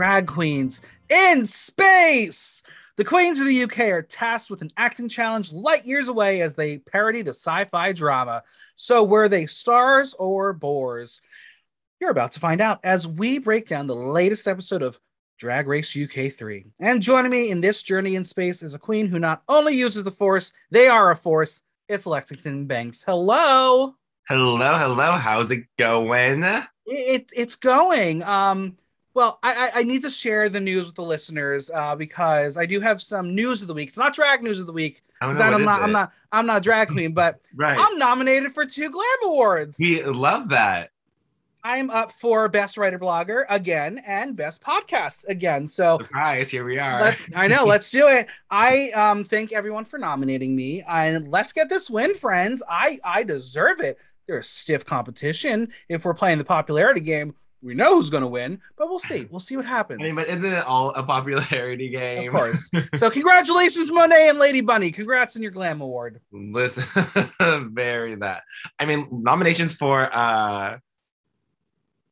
Drag queens in space. The queens of the UK are tasked with an acting challenge light years away as they parody the sci fi drama. So, were they stars or bores? You're about to find out as we break down the latest episode of Drag Race UK 3. And joining me in this journey in space is a queen who not only uses the Force, they are a force. It's Lexington Banks. Hello. Hello, hello. How's it going? It's it's going. Um, well, I, I need to share the news with the listeners uh, because I do have some news of the week. It's not drag news of the week. I I'm not, I'm not, I'm not a drag queen, but right. I'm nominated for two Glam Awards. We love that. I'm up for Best Writer Blogger again and Best Podcast again. So surprise, here we are. I know, let's do it. I um thank everyone for nominating me, and let's get this win, friends. I I deserve it. There's stiff competition if we're playing the popularity game we know who's going to win, but we'll see. We'll see what happens. I mean, but isn't it all a popularity game? Of course. so, congratulations, Monet and Lady Bunny. Congrats on your Glam Award. Listen, very that. I mean, nominations for uh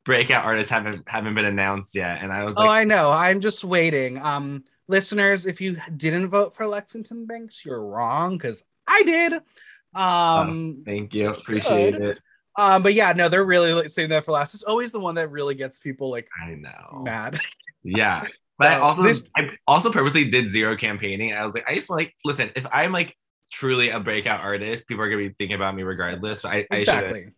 breakout artists haven't haven't been announced yet, and I was oh, I know. I'm just waiting. Um, listeners, if you didn't vote for Lexington Banks, you're wrong because I did. Um, oh, thank you, appreciate it. Um, but yeah, no, they're really like, saving that for last. It's always the one that really gets people like I know mad. Yeah. But I also this, I also purposely did zero campaigning. I was like, I just like listen, if I'm like truly a breakout artist, people are gonna be thinking about me regardless. So I, exactly. I should.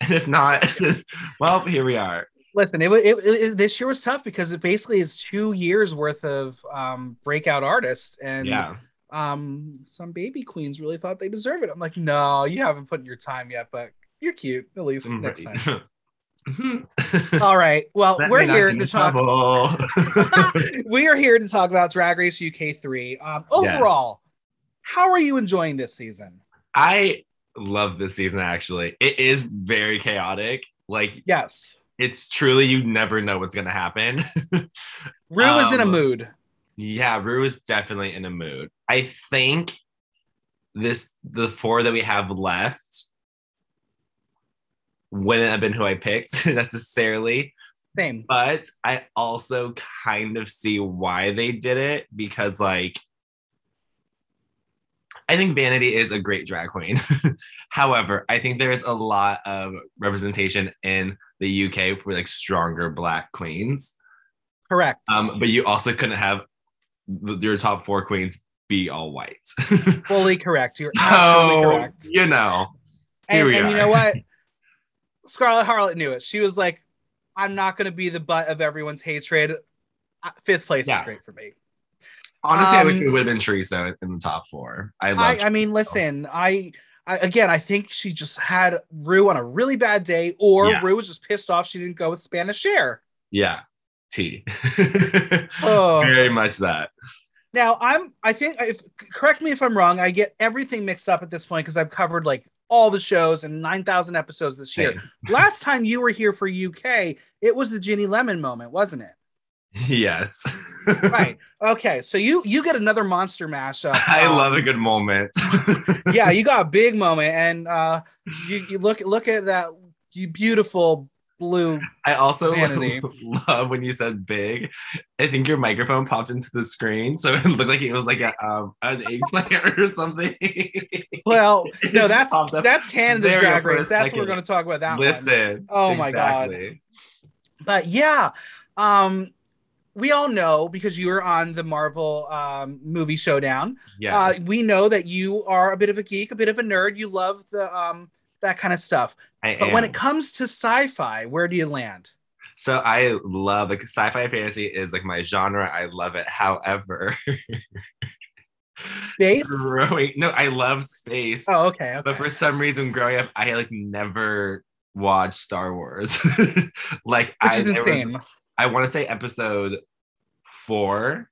And if not, well, here we are. Listen, it, it, it, this year was tough because it basically is two years worth of um, breakout artists, and yeah. um, some baby queens really thought they deserve it. I'm like, no, you haven't put in your time yet, but you're cute. At least next time. All right. Well, Let we're here to talk. we are here to talk about Drag Race UK three. Um, overall, yes. how are you enjoying this season? I love this season. Actually, it is very chaotic. Like, yes, it's truly you never know what's gonna happen. Ru um, is in a um, mood. Yeah, Ru is definitely in a mood. I think this the four that we have left wouldn't have been who I picked necessarily. Same. But I also kind of see why they did it because, like, I think Vanity is a great drag queen. However, I think there's a lot of representation in the UK for like stronger black queens. Correct. Um, but you also couldn't have your top four queens be all white. Fully correct. You're absolutely so, correct. You know. And, and you know what? Scarlett Harlett knew it. She was like, I'm not going to be the butt of everyone's hatred. Fifth place yeah. is great for me. Honestly, um, I wish it would have been Teresa in the top four. I love. I, I mean, listen, I, I, again, I think she just had Ru on a really bad day, or yeah. Ru was just pissed off she didn't go with Spanish Cher. Yeah, T. oh. Very much that. Now I'm. I think. If correct me if I'm wrong. I get everything mixed up at this point because I've covered like all the shows and 9,000 episodes this year. Last time you were here for UK, it was the Ginny Lemon moment, wasn't it? Yes. right. Okay. So you you get another monster mashup. I um, love a good moment. yeah, you got a big moment, and uh, you, you look look at that you beautiful blue. I also love when you said big. I think your microphone popped into the screen, so it looked like it was like a um an eggplant or something. well, no, that's that's Canada's drag race. That's what we're going to talk about. That listen. One. Oh exactly. my god. But yeah, um, we all know because you were on the Marvel um, movie Showdown. Yeah, uh, we know that you are a bit of a geek, a bit of a nerd. You love the um that kind of stuff. I but am. when it comes to sci-fi, where do you land? So I love like sci-fi fantasy is like my genre. I love it. However, space? growing no, I love space. Oh, okay, okay. But for some reason, growing up, I like never watched Star Wars. like Which I. Was, I want to say episode four,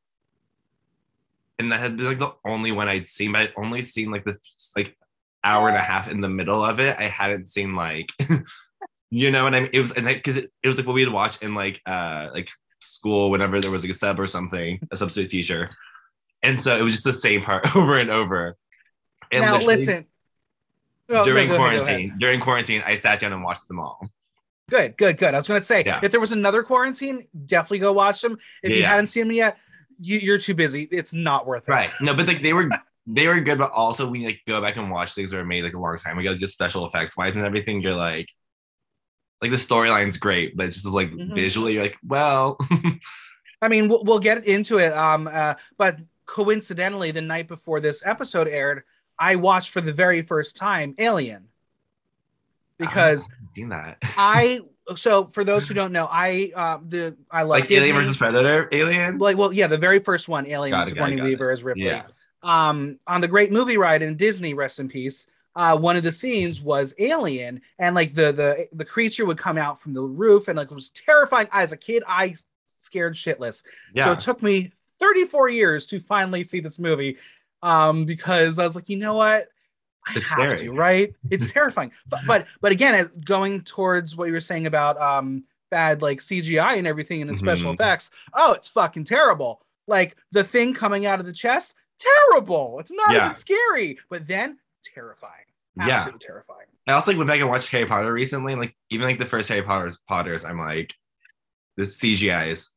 and that had been like the only one I'd seen. But I'd only seen like the like hour and a half in the middle of it. I hadn't seen like. you know and I mean? It was and because it, it was like what we'd watch in like uh like school whenever there was like a sub or something, a substitute teacher. And so it was just the same part over and over. And now listen. Oh, during no, quarantine, ahead, during quarantine, I sat down and watched them all. Good, good, good. I was going to say, yeah. if there was another quarantine, definitely go watch them. If yeah, you hadn't seen them yet, you, are too busy. It's not worth it. Right. No, but like they were, they were good. But also, when you like go back and watch things that were made like a long time ago, just special effects wise and everything, you're like, like the storyline's great, but it's just like mm-hmm. visually, you're like, well. I mean, we'll, we'll get into it. Um, uh, but coincidentally, the night before this episode aired, I watched for the very first time Alien because oh, that. I so for those who don't know, I uh, the I like Disney. Alien versus Predator. Alien. Like, well, yeah, the very first one, Alien, Sigourney Weaver as Ripley. Yeah. Um, on the Great Movie Ride in Disney, rest in peace uh, one of the scenes was Alien, and like the the the creature would come out from the roof, and like it was terrifying. As a kid, I scared shitless. Yeah. So it took me 34 years to finally see this movie, um, because I was like, you know what, I it's have scary. to, right? It's terrifying. But but but again, going towards what you were saying about um bad like CGI and everything and mm-hmm. special effects. Oh, it's fucking terrible. Like the thing coming out of the chest, terrible. It's not yeah. even scary. But then terrifying. Absolutely yeah, terrifying. I also like went back and watched Harry Potter recently, and like even like the first Harry Potter's Potters, I'm like, the CGI is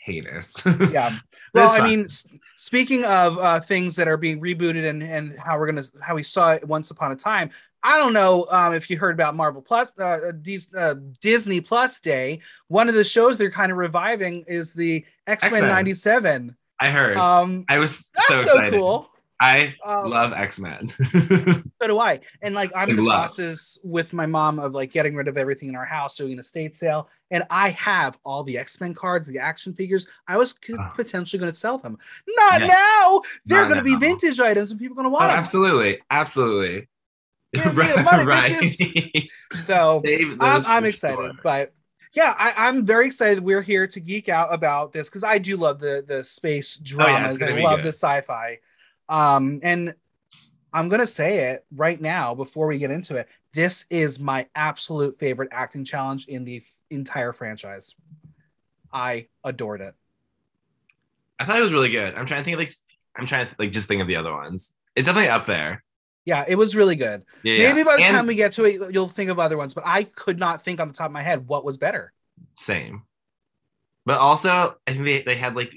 heinous. yeah. Well, I mean, speaking of uh, things that are being rebooted and and how we're gonna how we saw it once upon a time. I don't know um, if you heard about Marvel Plus, uh, uh, uh Disney Plus Day. One of the shows they're kind of reviving is the X Men '97. I heard. Um, I was so, so excited. cool. I um, love X Men. so do I. And like I'm in the process with my mom of like getting rid of everything in our house, doing an estate sale, and I have all the X Men cards, the action figures. I was oh. potentially going to sell them. Not now. They're going to be vintage items, and people are going to want oh, them. Absolutely, absolutely. right. Money, right. So I'm, I'm excited, sure. but yeah, I, am very excited. We're here to geek out about this because I do love the the space dramas. Oh, yeah, I love good. the sci-fi. Um, and I'm gonna say it right now before we get into it. This is my absolute favorite acting challenge in the entire franchise. I adored it. I thought it was really good. I'm trying to think of like I'm trying to like just think of the other ones. It's definitely up there. Yeah, it was really good. Yeah, Maybe by the and, time we get to it, you'll think of other ones, but I could not think on the top of my head what was better. Same. But also, I think they, they had like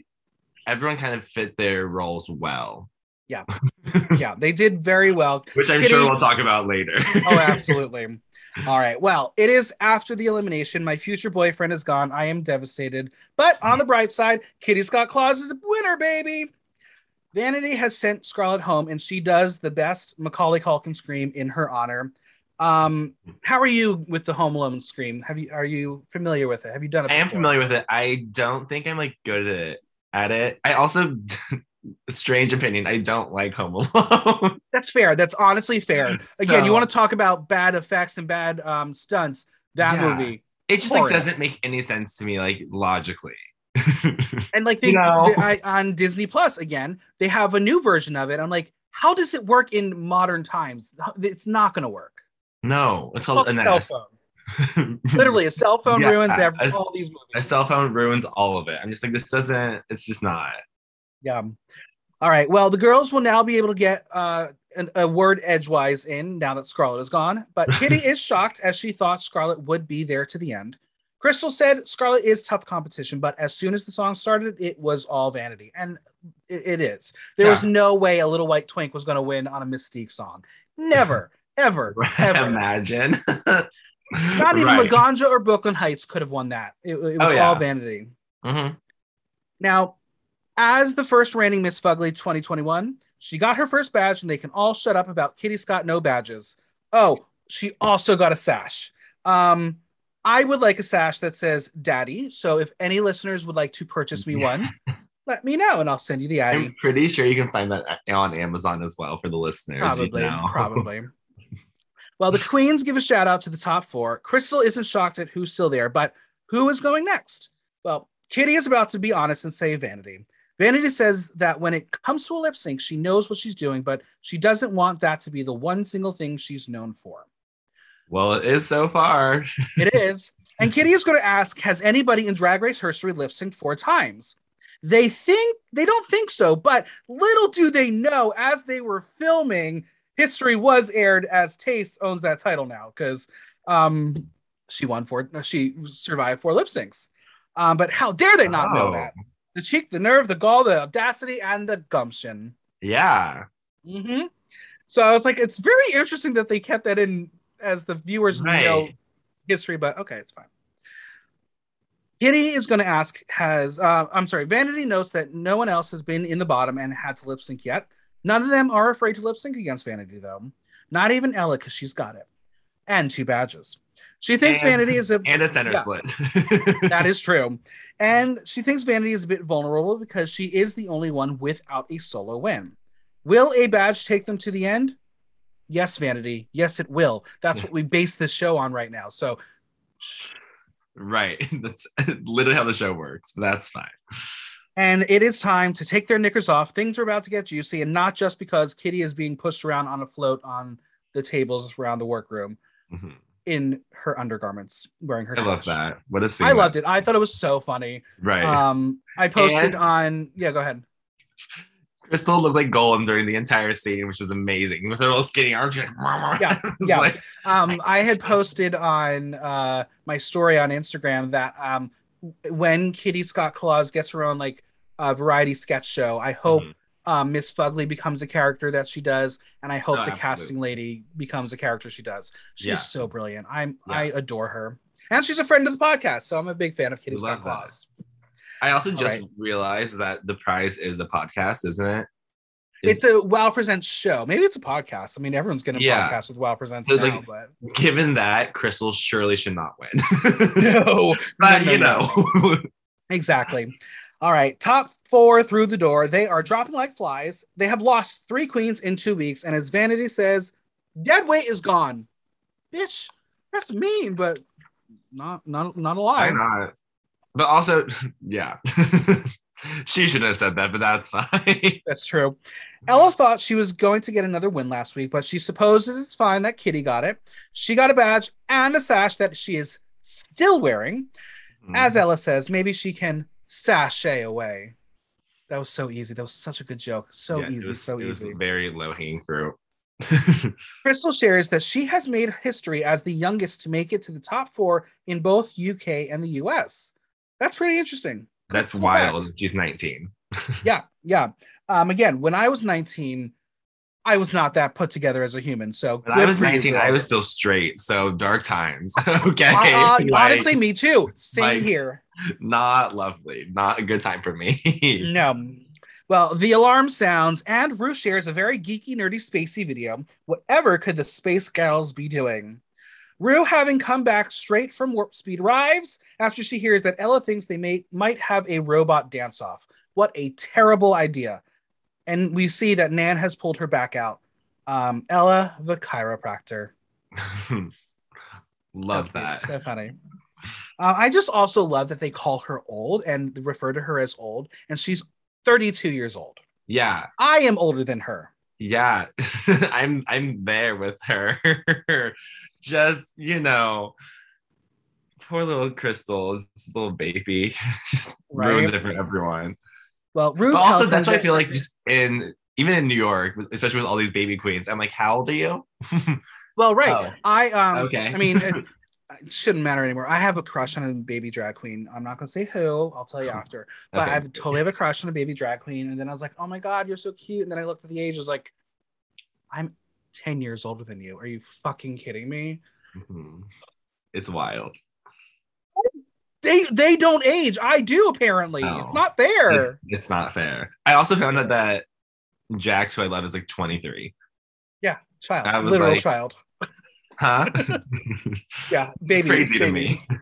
everyone kind of fit their roles well. Yeah. yeah, they did very well. Which I'm Kitty... sure we'll talk about later. oh, absolutely. All right. Well, it is after the elimination. My future boyfriend is gone. I am devastated. But on the bright side, Kitty Scott Claus is the winner, baby. Vanity has sent Scarlett home, and she does the best Macaulay Culkin scream in her honor. Um, how are you with the Home Alone scream? Have you are you familiar with it? Have you done it? Before? I am familiar with it. I don't think I'm like good at it. At it. I also strange opinion. I don't like Home Alone. That's fair. That's honestly fair. Again, so, you want to talk about bad effects and bad um, stunts? That yeah, movie. It just like doesn't make any sense to me, like logically. and like they, you know? they I, on Disney Plus again, they have a new version of it. I'm like, how does it work in modern times? It's not going to work. No, it's, it's called a cell phone. Literally, a cell phone yeah, ruins every, a, all these movies. A cell phone ruins all of it. I'm just like, this doesn't. It's just not. Yeah. All right. Well, the girls will now be able to get uh, a word edgewise in now that Scarlett is gone. But Kitty is shocked as she thought Scarlett would be there to the end. Krystal said Scarlett is tough competition, but as soon as the song started, it was all vanity. And it, it is. There yeah. was no way a little white twink was going to win on a Mystique song. Never, ever, ever. Imagine. Not even right. Laganja or Brooklyn Hytes could have won that. It, it was oh, yeah. all vanity. Mm-hmm. Now, as the first reigning Miss Fugly 2021, she got her first badge, and they can all shut up about Kitty Scott no badges. Oh, she also got a sash. Um, I would like a sash that says "Daddy." So if any listeners would like to purchase me one, let me know and I'll send you the item. I'm pretty sure you can find that on Amazon as well for the listeners. Probably, you know. probably. well, the queens give a shout out to the top four. Krystal isn't shocked at who's still there, but who is going next? Well, Kitty is about to be honest and say Vanity. Vanity says that when it comes to a lip sync, she knows what she's doing, but she doesn't want that to be the one single thing she's known for. Well, it is so far. it is. And Kitty is going to ask Has anybody in Drag Race history lip synced four times? They think they don't think so, but little do they know as they were filming, history was aired as Tayce owns that title now because um, she won four, she survived four lip syncs. Um, but how dare they not oh. know that? The cheek, the nerve, the gall, the audacity, and the gumption. Yeah. Mm-hmm. So I was like, it's very interesting that they kept that in as the viewers right. know history, but okay, it's fine. Kitty is going to ask, has, uh, I'm sorry, Vanity notes that no one else has been in the bottom and had to lip sync yet. None of them are afraid to lip sync against Vanity, though. Not even Ella, because she's got it. And two badges. She thinks and, Vanity is a and a center yeah, split. that is true. And she thinks Vanity is a bit vulnerable because she is the only one without a solo win. Will a badge take them to the end? Yes, Vanity. Yes, it will. That's what we base this show on right now. So Right. That's literally how the show works. that's fine. And it is time to take their knickers off. Things are about to get juicy, and not just because Kitty is being pushed around on a float on the tables around the workroom mm-hmm. In her undergarments, wearing her. I love that. What a scene! I loved it. I thought it was so funny. Right. Um, I posted and... on. Yeah, go ahead. Krystal looked like Gollum during the entire scene, which was amazing with her little skinny arms. yeah, yeah. Like... um, I had posted on uh, my story on Instagram that um, when Kitty Scott Claus gets her own like uh, variety sketch show, I hope mm-hmm. Um, Miss Fugly becomes a character that she does, and I hope oh, the absolutely. casting lady becomes a character she does. She's yeah. so brilliant. I'm yeah. I adore her, and she's a friend of the podcast, so I'm a big fan of Kitty Scott Claus. I also just right. realized that the prize is a podcast, isn't it? Is, it's a Wow Presents show. Maybe it's a podcast. I mean, everyone's getting a yeah. podcast with Wow Presents so, now, like, but given that, Krystal surely should not win. no, but no, you no. know, exactly. All right, top four through the door. They are dropping like flies. They have lost three queens in two weeks, and as Vanity says, dead weight is gone. Bitch, that's mean, but not not not a lie. Why not? But also, yeah, she shouldn't have said that, but that's fine. That's true. Ella thought she was going to get another win last week, but she supposes it's fine that Kitty got it. She got a badge and a sash that she is still wearing. Mm. As Ella says, maybe she can sashay away. That was so easy. That was such a good joke. So yeah, easy, was, so it easy. Was very low hanging fruit. Krystal shares that she has made history as the youngest to make it to the top four in both UK and the US. That's pretty interesting. That's cool wild. Fact. She's 19. yeah, yeah. Um, again, when I was 19, I was not that put together as a human. So I was 19, I was still straight. So dark times. okay. Uh, like, honestly, me too. Same like, here. Not lovely. Not a good time for me. no. Well, the alarm sounds, and Ruth shares a very geeky, nerdy, spacey video. Whatever could the space gals be doing? Ru, having come back straight from warp speed, arrives after she hears that Ella thinks they may might have a robot dance off. What a terrible idea! And we see that Nan has pulled her back out. Um, Ella, the chiropractor. love that. So funny. Uh, I just also love that they call her old and refer to her as old, and she's 32 years old. Yeah, I am older than her. Yeah, I'm I'm there with her. just you know poor little crystal this little baby just right. ruins it for everyone well but also that's why i feel like just in even in new york especially with all these baby queens i'm like how old are you well right oh. i um okay i mean it, it, shouldn't matter anymore i have a crush on a baby drag queen i'm not gonna say who i'll tell you after but okay. i totally have a crush on a baby drag queen and then i was like oh my god you're so cute and then i looked at the age I was like i'm 10 years older than you. Are you fucking kidding me? Mm-hmm. It's wild. They they don't age. I do apparently. No, it's not fair. It's, it's, not fair. I also found out that Jax, who I love, is like 23. Yeah, child. Literal like, child. Huh? yeah, babies. Crazy babies. to me.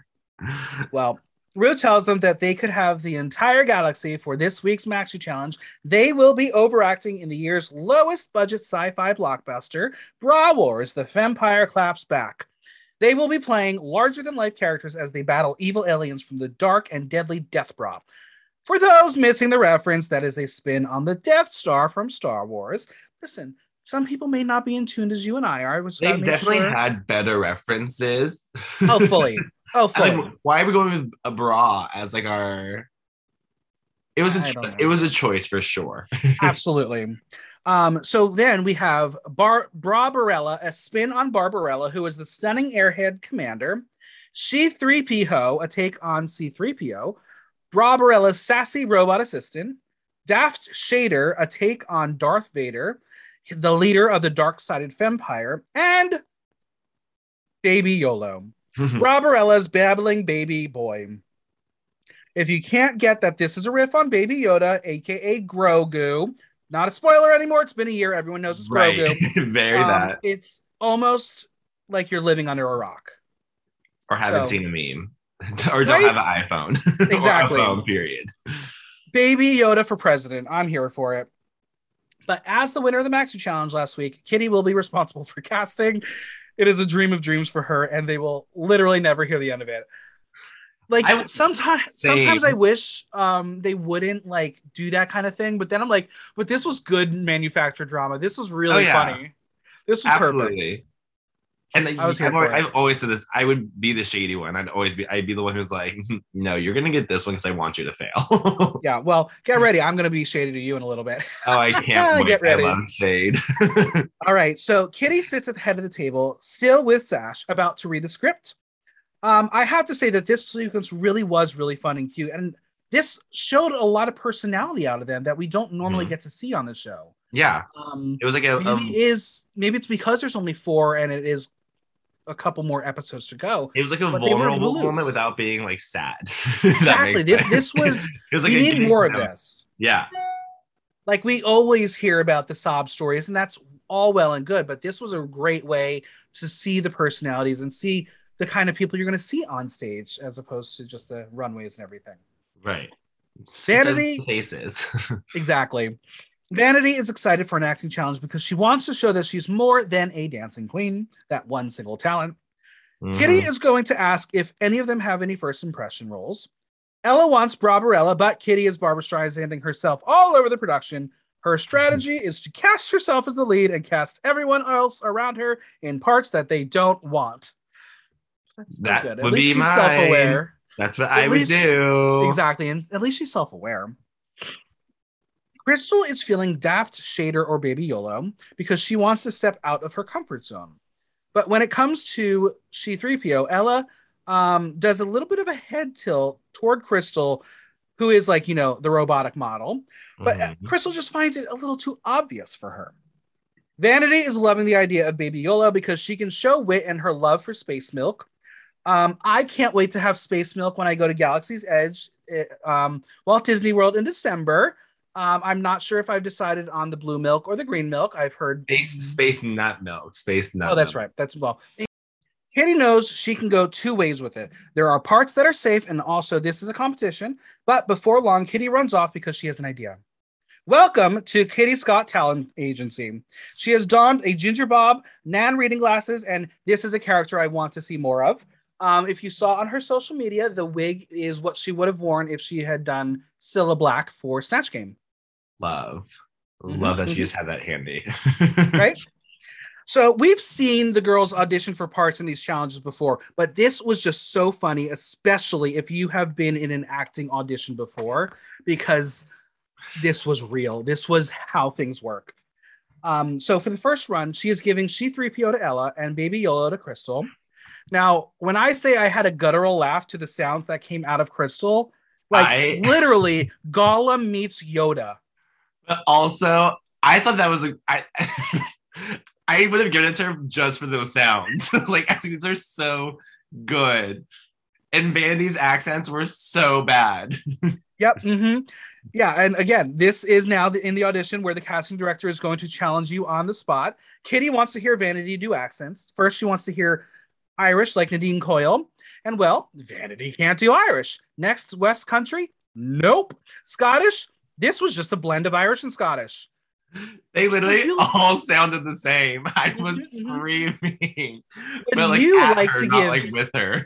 well, Ru tells them that they could have the entire galaxy for this week's Maxi Challenge. They will be overacting in the year's lowest budget sci fi blockbuster, Bra Wars The Vampire Claps Back. They will be playing larger than life characters as they battle evil aliens from the dark and deadly Death Bra. For those missing the reference, that is a spin on the Death Star from Star Wars. Listen, some people may not be in tune as you and I are. They definitely sure. had better references. Oh, fully. Oh, fully. Like, why are we going with a bra as like our? It was a it was a choice for sure. Absolutely. Um, so then we have Bar Bra Barella, a spin on Barbarella, who is the stunning airhead commander. She 3PO, a take on C3PO. Bra Barella's sassy robot assistant. Daft Shader, a take on Darth Vader the leader of the dark sided Fempire, and Baby Yolo, Barbarella's babbling baby boy. If you can't get that this is a riff on Baby Yoda, aka Grogu, not a spoiler anymore. It's been a year. Everyone knows it's Grogu. Very um, that. It's almost like you're living under a rock. Or haven't so, seen a meme. or don't right? have an iPhone. Exactly. iPhone, period. Baby Yoda for president. I'm here for it. But as the winner of the Maxi Challenge last week, Kitty will be responsible for casting. It is a dream of dreams for her, and they will literally never hear the end of it. Like I, sometimes, same. sometimes I wish um, they wouldn't like do that kind of thing. But then I'm like, but this was good manufactured drama. This was really oh, yeah. funny. This was Absolutely. perfect. And then, I've, always, I've, always, said this. I would be the shady one. I'd always be. I'd be the one who's like, "No, you're gonna get this one because I want you to fail." yeah. Well, get ready. I'm gonna be shady to you in a little bit. oh, I can't get ready. I shade. All right. So Kitty sits at the head of the table, still with Sash, about to read the script. Um, I have to say that this sequence really was really fun and cute, and this showed a lot of personality out of them that we don't normally mm-hmm. get to see on the show. Yeah. Um, it was like a maybe um, is maybe it's because there's only four and it is a couple more episodes to go. It was like a vulnerable moment without being like sad. exactly. This this was. it was like we need more of this. Yeah. Like we always hear about the sob stories, and that's all well and good. But this was a great way to see the personalities and see the kind of people you're going to see on stage, as opposed to just the runways and everything. Right. Sanity faces. exactly. Vanity is excited for an acting challenge because she wants to show that she's more than a dancing queen, that one single talent. Mm-hmm. Kitty is going to ask if any of them have any first impression roles. Ella wants Barbarella, but Kitty is Barbra Streisanding herself all over the production. Her strategy is to cast herself as the lead and cast everyone else around her in parts that they don't want. That's that good. At would be mine. self-aware. That's what at I would do. Exactly, and at least she's self-aware. Krystal is feeling daft Shader or Baby Yolo because she wants to step out of her comfort zone. But when it comes to C3PO, Ella um, does a little bit of a head tilt toward Krystal, who is like, you know, the robotic model. But mm-hmm. Krystal just finds it a little too obvious for her. Vanity is loving the idea of Baby Yolo because she can show wit and her love for space milk. Um, I can't wait to have space milk when I go to Galaxy's Edge, it, eh, um, Walt Disney World in December. Um, I'm not sure if I've decided on the blue milk or the green milk. I've heard space space nut milk. Space nut. Oh, that's milk. right. That's well. Kitty knows she can go two ways with it. There are parts that are safe, and also this is a competition. But before long, Kitty runs off because she has an idea. Welcome to Kitty Scott Talent Agency. She has donned a ginger bob, Nan reading glasses, and this is a character I want to see more of. Um, if you saw on her social media, the wig is what she would have worn if she had done Cilla Black for Snatch Game love. Mm-hmm. Love that she just had that handy. right? So we've seen the girls audition for parts in these challenges before, but this was just so funny, especially if you have been in an acting audition before, because this was real. This was how things work. Um, so for the first run, she is giving C3PO to Ella and Baby Yolo to Krystal. Now, when I say I had a guttural laugh to the sounds that came out of Krystal, like I... literally Gollum meets Yoda. But also, I thought that was a I I would have given it to her just for those sounds. like I think these are so good. And Vandy's accents were so bad. yep. Mm-hmm. Yeah, and again, this is now the, in the audition where the casting director is going to challenge you on the spot. Kitty wants to hear Vanity do accents. First, she wants to hear Irish, like Nadine Coyle. And well, Vanity can't do Irish. Next, West Country? Nope. Scottish? This was just a blend of Irish and Scottish. They literally you, all sounded the same. I was mm-hmm. screaming. Would but like, you like her, to give like with her?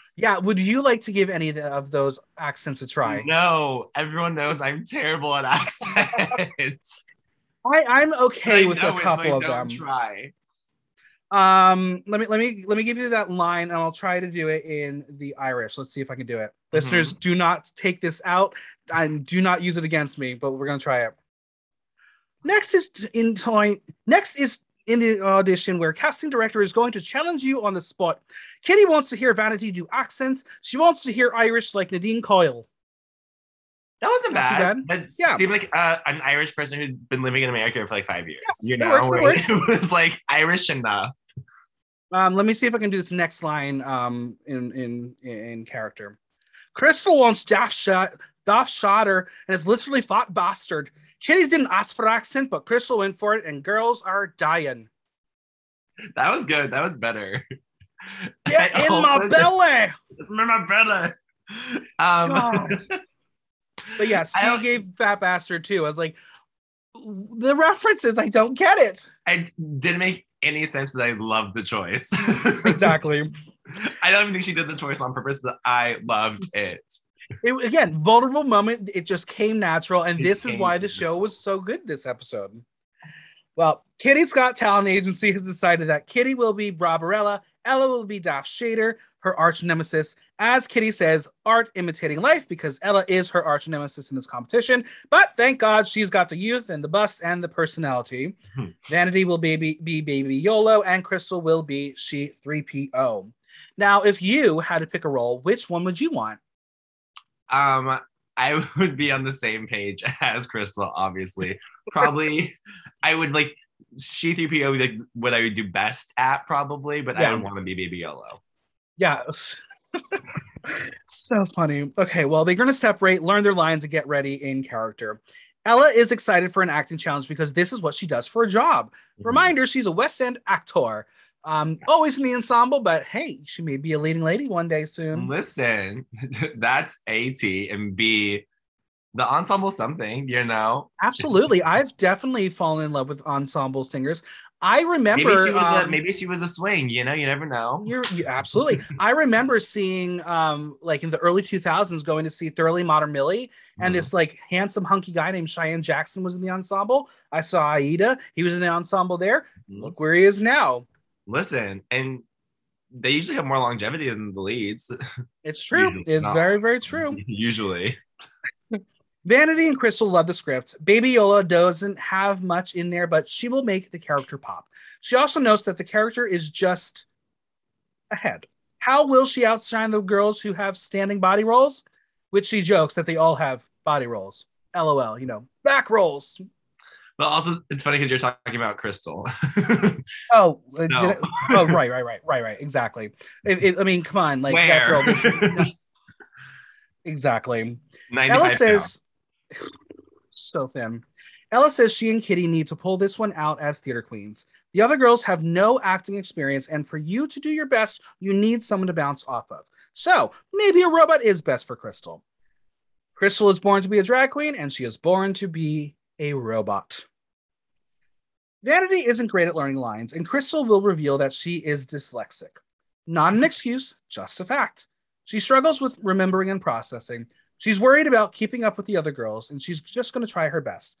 yeah, would you like to give any of those accents a try? No, everyone knows I'm terrible at accents. I, I'm okay I with a couple of them. Try. Um, let me let me let me give you that line, and I'll try to do it in the Irish. Let's see if I can do it. Mm-hmm. Listeners, do not take this out and do not use it against me, but we're gonna try it. Next is in time. Next is in the audition where casting director is going to challenge you on the spot. Kitty wants to hear Vanity do accents. She wants to hear Irish like Nadine Coyle. That wasn't bad. bad. That yeah. seemed like uh, an Irish person who'd been living in America for like five years. Yeah, you know, it, works, it, was like Irish enough. Um, let me see if I can do this next line um, in in in character. Krystal wants Daft shot Doff shot her and is literally Fat Bastard. Kitty didn't ask for accent, but Krystal went for it, and girls are dying. That was good. That was better. Yeah, in my belly. In my belly. Um, but yeah, she gave Fat Bastard too. I was like, the references, I don't get it. I didn't make any sense, but I love the choice. exactly. I don't even think she did the choice on purpose, but I loved it. It, again, vulnerable moment. It just came natural, and it this is why the show was so good this episode. Well, Kitty's Got Talent Agency has decided that Kitty will be Barbarella, Ella will be Daft Shader, her arch nemesis. As Kitty says, art imitating life because Ella is her arch nemesis in this competition. But thank God she's got the youth and the bust and the personality. Hmm. Vanity will be, be, be Baby Yolo, and Krystal will be She 3PO. Now, if you had to pick a role, which one would you want? Um, I would be on the same page as Krystal, obviously. Probably, I would like she 3PO would like what I would do best at, probably, but yeah. I would want to be Baby Yolo. Yeah. so funny. Okay, well, they're going to separate, learn their lines, and get ready in character. Ella is excited for an acting challenge because this is what she does for a job. Mm-hmm. Reminder: she's a West End actor. Um, always in the ensemble, but hey, she may be a leading lady one day soon. Listen, that's A T and B the ensemble something, you know. Absolutely. I've definitely fallen in love with ensemble singers. I remember maybe she was, um, a, maybe she was a swing, you know, you never know. You're you, absolutely. I remember seeing um like in the early 2000s going to see Thoroughly Modern Millie and mm-hmm. this like handsome hunky guy named Cheyenne Jackson was in the ensemble. I saw Aida, he was in the ensemble there. Mm-hmm. Look where he is now. Listen, and they usually have more longevity than the leads. It's true. it's very very true. Usually. Vanity and Krystal love the script. Baby Yolo doesn't have much in there, but she will make the character pop. She also notes that the character is just ahead. How will she outshine the girls who have standing body rolls? Which she jokes that they all have body rolls. LOL, you know, back rolls. But also, it's funny because you're talking about Krystal. oh, so. Uh, oh, right, right, right, right, right. Exactly. It, it, I mean, come on, like Where? that girl. exactly. Ella says, so thin. Ella says she and Kitty need to pull this one out as theater queens. The other girls have no acting experience, and for you to do your best, you need someone to bounce off of. So maybe a robot is best for Krystal. Krystal is born to be a drag queen, and she is born to be a robot. Vanity isn't great at learning lines, and Krystal will reveal that she is dyslexic. Not an excuse, just a fact. She struggles with remembering and processing, She's worried about keeping up with the other girls, and she's just going to try her best.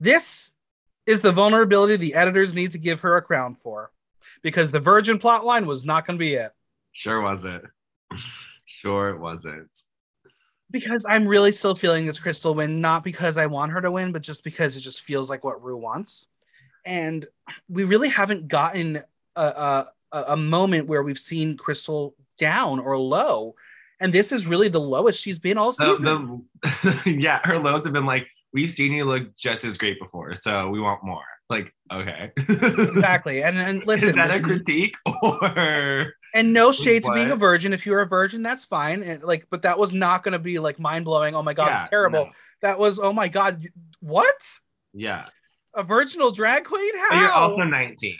This is the vulnerability the editors need to give her a crown for, because the Virgin plotline was not going to be it. Sure wasn't. Sure it wasn't. Because I'm really still feeling this Krystal win, not because I want her to win, but just because it just feels like what Ru wants. And we really haven't gotten a, a, a moment where we've seen Krystal down or low and this is really the lowest she's been all season. The, the, yeah, her lows have been like, we've seen you look just as great before, so we want more. Like, okay, exactly. And and listen, is that a critique or? And no shades what? being a virgin. If you're a virgin, that's fine. And like, but that was not going to be like mind blowing. Oh my god, yeah, it's terrible. No. That was oh my god, what? Yeah, a virginal drag queen. How? But you're also 19.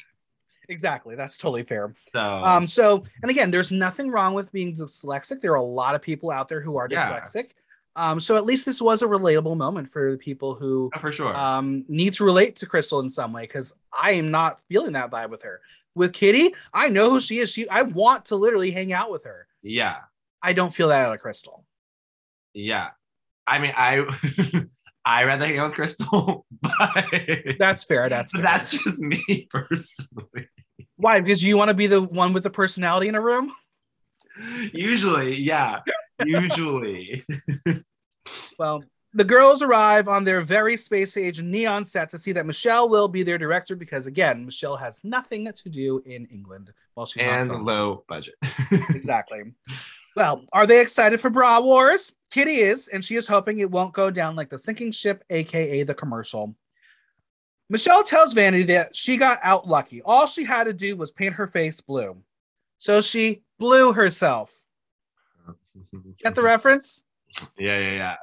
Exactly. That's totally fair. So, um, so and again, there's nothing wrong with being dyslexic. There are a lot of people out there who are Yeah. dyslexic. Um, so at least this was a relatable moment for the people who oh, for sure. um need to relate to Krystal in some way because I am not feeling that vibe with her. With Kitty, I know who she is. She I want to literally hang out with her. yeah. I don't feel that out of Krystal. Yeah. I mean, I I rather hang out with Krystal, but That's fair. That's fair. that's just me personally. why because you want to be the one with the personality in a room. Usually, yeah. Usually. Well, the girls arrive on their very space age neon set to see that Michelle will be their director because, again, Michelle has nothing to do in England while she's and low budget. exactly. Well, are they excited for Bra Wars? Kitty is, and she is hoping it won't go down like the sinking ship, aka the commercial. Michelle tells Vanity that she got out lucky. All she had to do was paint her face blue. So she blew herself. Get the reference? yeah, yeah, yeah.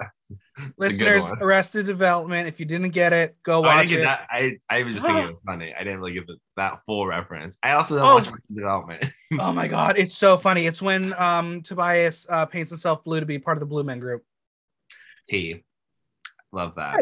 It's a good Listeners. Arrested Development. If you didn't get it, go Oh, I watch get it. that. I, I was just thinking it was funny. I didn't really get the, that full reference. I also don't Oh. watch Arrested Development. Oh my god, it's so funny. It's when um Tobias uh, paints himself blue to be part of the Blue Men group. T. Love that.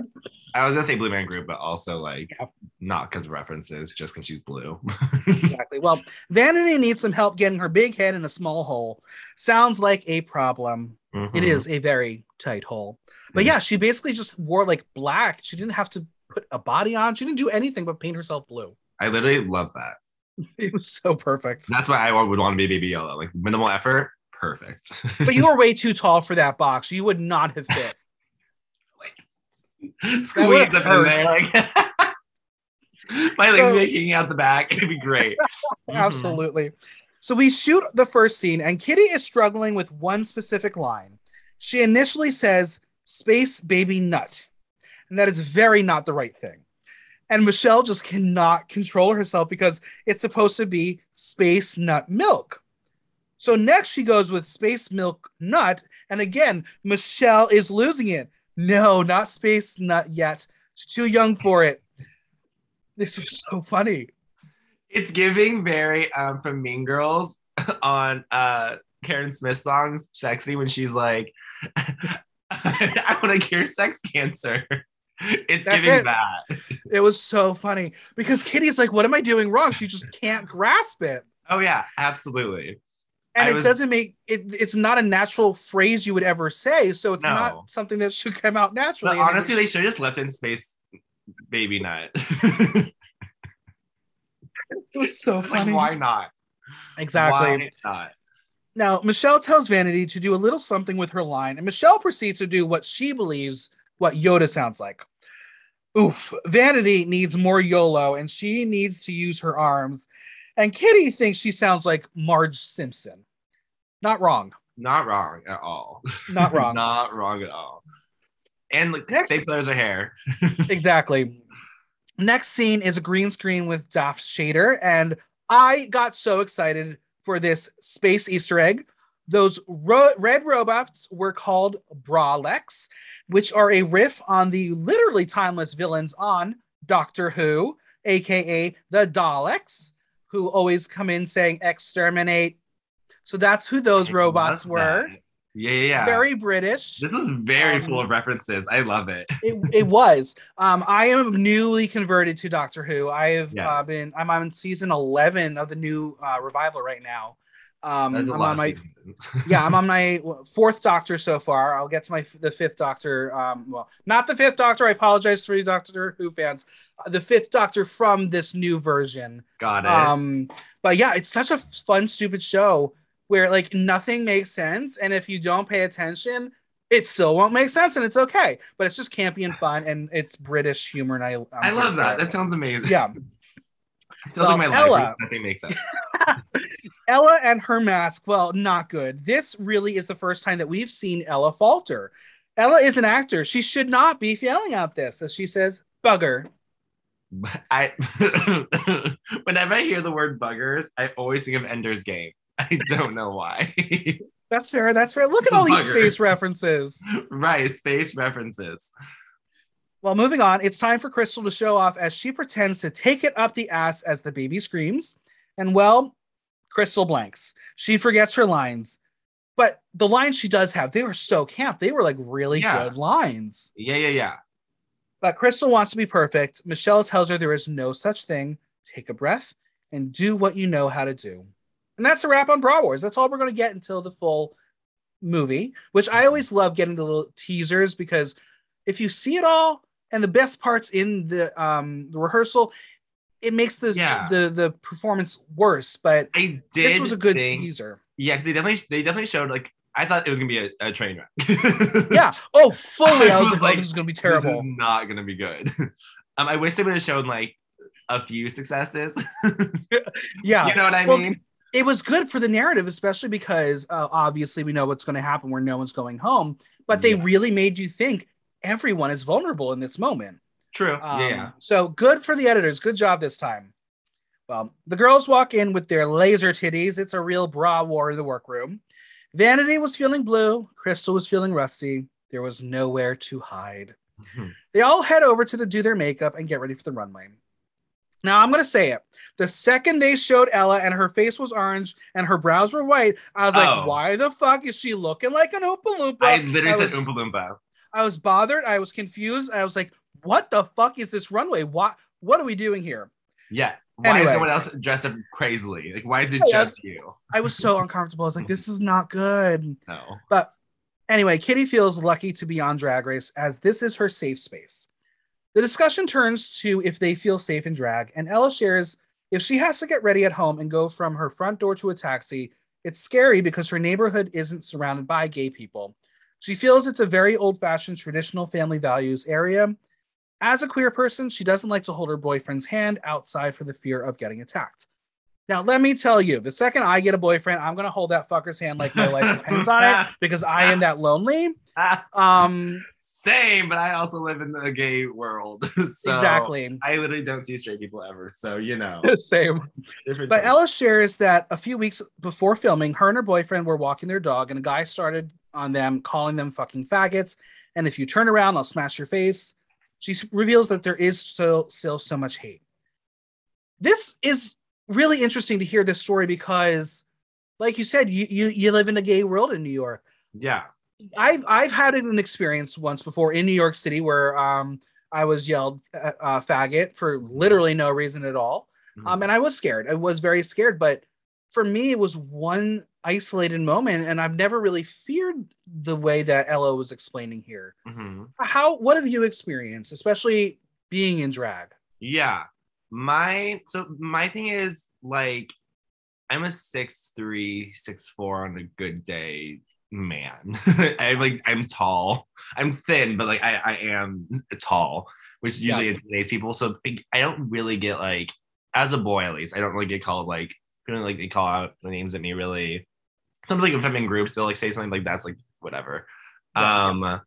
I was gonna say Blue Man Group, but also like Yeah. not because of references, just because she's blue. Exactly. Well, Vanity needs some help getting her big head in a small hole. Sounds like a problem. It Mhm. is a very tight hole. But Mhm. yeah, she basically just wore like black. She didn't have to put a body on. She didn't do anything but paint herself blue. I literally love that. It was so perfect. That's why I would want to be Baby Yellow. Like minimal effort, perfect. But you were way too tall for that box. You would not have fit. like squeeze up in there, like my legs So- hanging out the back. It'd be great. Absolutely. So we shoot the first scene, and Kitty is struggling with one specific line. She initially says, Space baby nut. And that is very not the right thing. And Michelle just cannot control herself because it's supposed to be space nut milk. So next she goes with space milk nut. And again, Michelle is losing it. No, not space nut yet. She's too young for it. This is so funny. It's giving very um from Mean Girls on uh Karen Smith songs, sexy when she's like, I want to cure sex cancer. It's That's giving it. that. It was so funny because Kitty's like, "What am I doing wrong?" She just can't grasp it, Oh yeah, absolutely. and I it was- doesn't make it. It's not a natural phrase you would ever say, so it's No. not something that should come out naturally. But honestly, they should have just left in space baby nut. it was so like, funny. why not? Exactly. Why not? Now, Michelle tells Vanity to do a little something with her line, and Michelle proceeds to do what she believes what Yoda sounds like. Oof, Vanity needs more YOLO, and she needs to use her arms. And Kitty thinks she sounds like Marge Simpson. Not wrong. Not wrong at all. Not wrong. not wrong at all. And like Next- same colors of hair. exactly. Next scene is a green screen with Daft Shader, and I got so excited for this space Easter egg. Those ro- red robots were called Bralex, which are a riff on the literally timeless villains on Doctor Who, aka the Daleks, who always come in saying exterminate. So that's who those I robots were. that. Yeah, yeah, yeah. Very British. this is very Um, full of references. I love it. it, it was. Um, I am newly converted to Doctor Who. I have uh, been. I'm on season 11 of the new uh, revival right now. Um, I'm lot on my yeah. I'm on my fourth Doctor so far. I'll get to my the fifth Doctor. Um, well, not the fifth Doctor. I apologize for you Doctor Who fans. Uh, the fifth Doctor from this new version. Got it. Um, but yeah, it's such a fun, stupid show where like nothing makes sense, and if you don't pay attention, it still won't make sense, and it's okay. But it's just campy and fun, and it's British humor, and I I love that. That sounds amazing. Yeah. It sounds like my Well, life. Ella- Nothing makes sense. Ella and her mask. Well, not good. This really is the first time that we've seen Ella falter. Ella is an actor. She should not be failing out this, as she says, "Bugger." I whenever I hear the word buggers, I always think of Ender's Game. I don't know why. That's fair. That's fair. Look at all these space references. right, space references. Well, moving on, it's time for Krystal to show off as she pretends to take it up the ass as the baby screams. And well, Krystal blanks. She forgets her lines. But the lines she does have, they were so camp. They were like really yeah. good lines. Yeah, yeah, yeah. But Krystal wants to be perfect. Michelle tells her there is no such thing. Take a breath and do what you know how to do. And that's a wrap on Bra Wars. That's all we're going to get until the full movie, which I always love getting the little teasers because if you see it all and the best parts in the um the rehearsal, it makes the yeah. the the performance worse. But I did this was a good think, teaser. Yeah, because they definitely they definitely showed like I thought it was gonna be a, a train wreck. yeah. Oh, fully. I, I was, was like, oh, this is gonna be terrible. This is not gonna be good. um, I wish they would have shown like a few successes. yeah. You know what I well, mean? It was good for the narrative, especially because uh, obviously we know what's going to happen where no one's going home, but they yeah. really made you think everyone is vulnerable in this moment. True. Um, yeah. So good for the editors. Good job this time. Well, the girls walk in with their laser titties. It's a real bra war in the workroom. Vanity was feeling blue. Krystal was feeling rusty. There was nowhere to hide. Mm-hmm. They all head over to the, do their makeup and get ready for the runway. Now I'm gonna say it. The second they showed Ella and her face was orange and her brows were white, I was like, oh. "Why the fuck is she looking like an Oompa Loompa?" I literally I said was, Oompa Loompa. I was bothered. I was confused. I was like, "What the fuck is this runway? What what are we doing here?" Yeah. Why anyway, is no one else dressed up crazily? Like, why is it just you? I was so uncomfortable. I was like, "This is not good." No. But anyway, Kitty feels lucky to be on Drag Race as this is her safe space. The discussion turns to if they feel safe in drag, and Ella shares if she has to get ready at home and go from her front door to a taxi, it's scary because her neighborhood isn't surrounded by gay people. She feels it's a very old fashioned traditional family values area. As a queer person, she doesn't like to hold her boyfriend's hand outside for the fear of getting attacked. Now, let me tell you, the second I get a boyfriend, I'm going to hold that fucker's hand like my life depends on it because I am that lonely. Um, same, but I also live in the gay world. so exactly. I literally don't see straight people ever. So, you know. Same. Different but Ella shares that a few weeks before filming, her and her boyfriend were walking their dog, and a guy started on them, calling them fucking faggots. And if you turn around, I'll smash your face. She reveals that there is still, still so much hate. This is really interesting to hear this story because, like you said, you, you, you live in a gay world in New York. Yeah I've I've had an experience once before in New York City where um I was yelled uh, uh, faggot for literally no reason at all, mm-hmm. um and I was scared. I was very scared, but for me it was one isolated moment, and I've never really feared the way that Ella was explaining here. Mm-hmm. How what have you experienced, especially being in drag? Yeah, my so my thing is like I'm a six three, six four on a good day man. I'm like I'm tall. I'm thin, but like I, I am tall, which usually yeah. intimidates people. So I don't really get like as a boy at least, I don't really get called like people like they call out the names at me really. Sometimes like if I'm in groups, they'll like say something like that's like whatever. Yeah. Um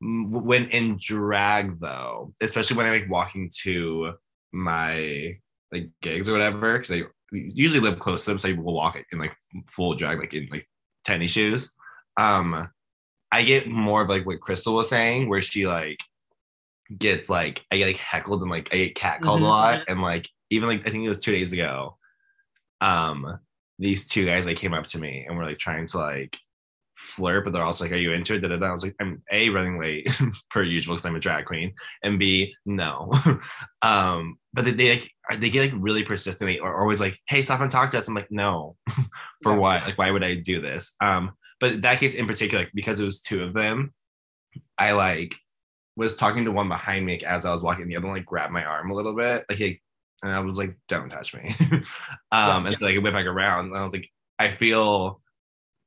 when in drag though, especially when I'm like walking to my like gigs or whatever, because I usually live close to them, so I will walk in like full drag, like in like tennis shoes um I get more of like what Krystal was saying, where she like gets like I get like heckled and like I get catcalled mm-hmm. a lot, and like even like I think it was two days ago, um, these two guys like came up to me and were like trying to like flirt, but they're also like, "Are you into it?" Da, da, da. I was like, "I'm a running late per usual because I'm a drag queen, and b no." um, but they, they like they get like really persistent or always like, "Hey, stop and talk to us." I'm like, "No, for yeah. what? Like, why would I do this?" Um, but that case in particular, because it was two of them, I like was talking to one behind me as I was walking. The other one like grabbed my arm a little bit, like he, and I was like, "Don't touch me." um, yeah, and yeah. so like I went back around, and I was like, I feel,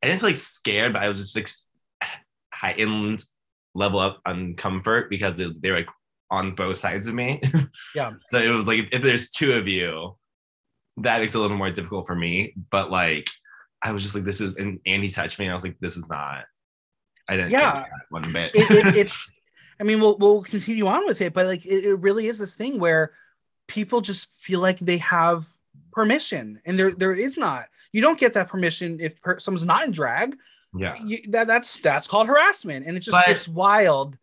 I didn't feel like scared, but I was just like heightened level of uncomfort because they, they were like on both sides of me. Yeah. so it was like if there's two of you, that makes it a little more difficult for me. But like I was just like, this is, and Andy touched me, and I was like, this is not. I didn't. Yeah, one bit. it, it, it's. I mean, we'll we'll continue on with it, but like, it, it really is this thing where people just feel like they have permission, and there there is not. You don't get that permission if per- someone's not in drag. Yeah, you, that that's that's called harassment, and it's just but, it's wild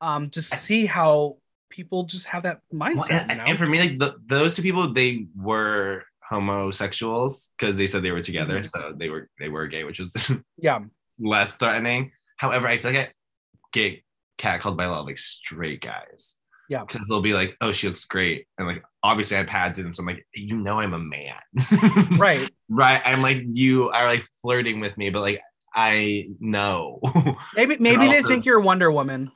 um to see how people just have that mindset. Well, and, you know? and, for me, like the, those two people, they were homosexuals because they said they were together, mm-hmm. so they were they were gay, which was yeah less threatening. However, I feel like I get catcalled by a lot of like straight guys. Yeah. Because they'll be like, oh, she looks great. And like, obviously I have pads in. So I'm like, you know, I'm a man. right. Right. I'm like, you are like flirting with me, but like, I know. maybe, maybe also, they think you're Wonder Woman.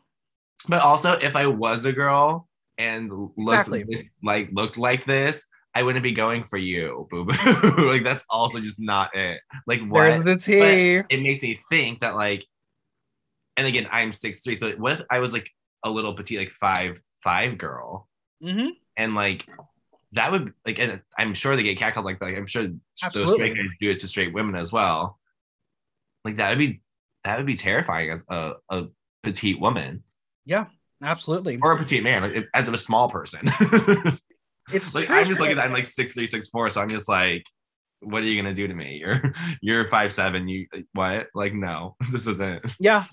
But also, if I was a girl and looked exactly. this, like looked like this, I wouldn't be going for you, boo boo. like that's also just not it. Like what? There's the tea. But it makes me think that like, and again, I'm six three. So what if I was like a little petite, like five five girl, mm-hmm. and like that would like, and I'm sure they get catcalled like that. Like, I'm sure Absolutely. those straight guys do it to straight women as well. Like that would be that would be terrifying as a, a petite woman. Yeah, absolutely. Or a petite man, like as a small person. it's like I'm just looking at I'm like six three, six four. So I'm just like, what are you gonna do to me? You're you're five seven. You what? Like, no, this isn't. Yeah.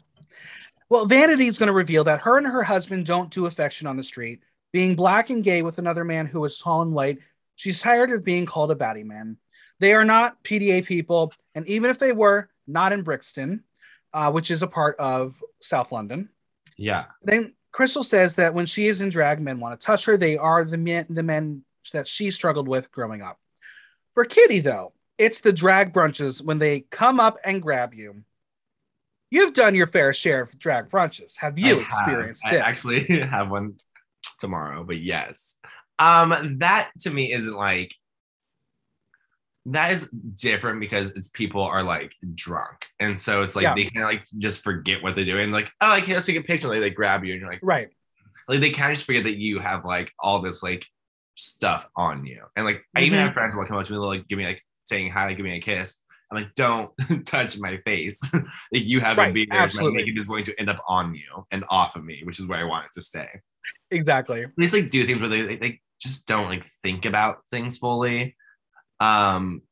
Well, Vanity is going to reveal that her and her husband don't do affection on the street. Being black and gay with another man who is tall and white, she's tired of being called a baddie man. They are not PDA people, and even if they were, not in Brixton, uh, which is a part of South London. Yeah. Then Krystal says that when she is in drag, men want to touch her. They are the men, the men that she struggled with growing up. For Kitty, though, it's the drag brunches when they come up and grab you. You've done your fair share of drag brunches. Have you I experienced have. this? I actually have one tomorrow, but yes. Um, that to me isn't like that is different because it's people are like drunk and so it's like yeah. they can like just forget what they're doing like oh like let's take a picture like they grab you and you're like right like they kind of just forget that you have like all this like stuff on you and like mm-hmm. I even mm-hmm. have friends who will come up to me like give me like saying hi like, give me a kiss I'm like don't touch my face like you have right. a beard absolutely. my makeup is going to end up on you and off of me which is where I want it to stay exactly they just like do things where they, they just don't like think about things fully um,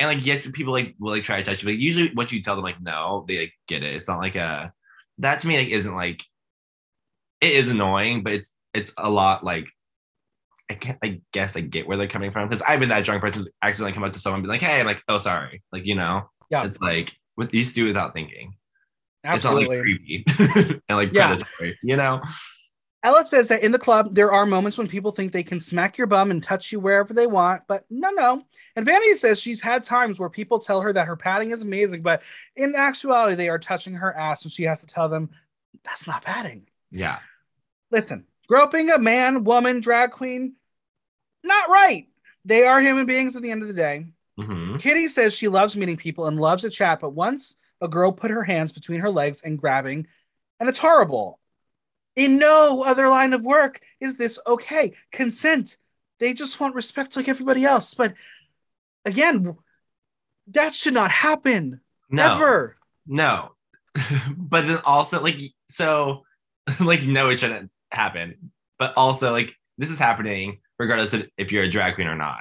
and like yes, people like will like try to touch you, but usually once you tell them like no, they like get it. It's not like a that to me like isn't like it is annoying, but it's it's a lot like I can't I guess I get where they're coming from because I've been that drunk person who's accidentally come up to someone and be like, hey, I'm like, oh sorry. Like, you know, yeah, it's like what you do without thinking. Absolutely. It's not like creepy and like yeah. predatory, you know? Ella says that in the club, there are moments when people think they can smack your bum and touch you wherever they want, but no, no. And Vanity says she's had times where people tell her that her padding is amazing, but in actuality, they are touching her ass and she has to tell them that's not padding. Yeah. Listen, groping a man, woman, drag queen, not right. They are human beings at the end of the day. Mm-hmm. Kitty says she loves meeting people and loves to chat, but once a girl put her hands between her legs and grabbing, and it's horrible. In no other line of work is this okay. Consent. They just want respect like everybody else. But again, that should not happen. No. Ever. No. but then also like so like no it shouldn't happen. But also like this is happening regardless of if you're a drag queen or not.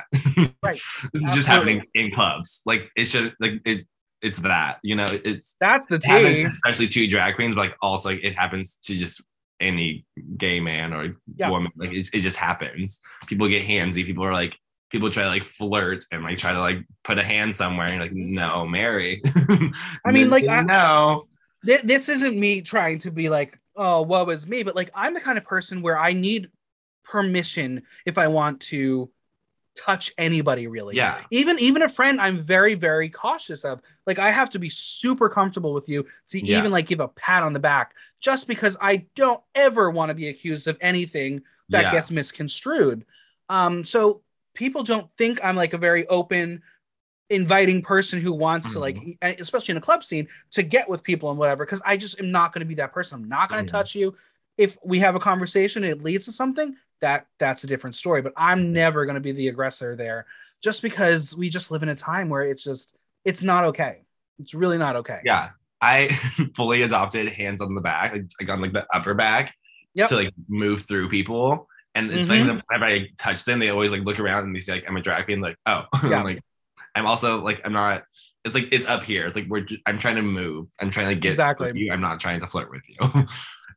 right. just happening in clubs. Like it should like it it's that, you know, it's that's the tea. Especially to drag queens, but like also like, it happens to just any gay man or yeah. woman. Like it, it just happens. People get handsy. People are like, people try to like flirt and like try to like put a hand somewhere and like, no, Mary. I mean, like, no. th- this isn't me trying to be like, oh, what was me? But like, I'm the kind of person where I need permission if I want to touch anybody really. Yeah. Even even a friend I'm very very cautious of. Like I have to be super comfortable with you to yeah. even like give a pat on the back just because I don't ever want to be accused of anything that yeah. gets misconstrued. Um so people don't think I'm like a very open inviting person who wants mm-hmm. to like mm-hmm. especially in a club scene to get with people and whatever because I just am not going to be that person. I'm not going to mm-hmm. touch you. If we have a conversation it leads to something, that that's a different story. But I'm never going to be the aggressor there, just because we just live in a time where it's just it's not okay. It's really not okay. Yeah, I fully adopted hands on the back, like, on like the upper back, yep. to like move through people. And it's mm-hmm. like whenever I touch them, they always like look around and they say like I'm a drag queen. Like oh, yeah. I'm like I'm also like I'm not. It's like it's up here. It's like we're. Just, I'm trying to move. I'm trying to get exactly. you. I'm not trying to flirt with you.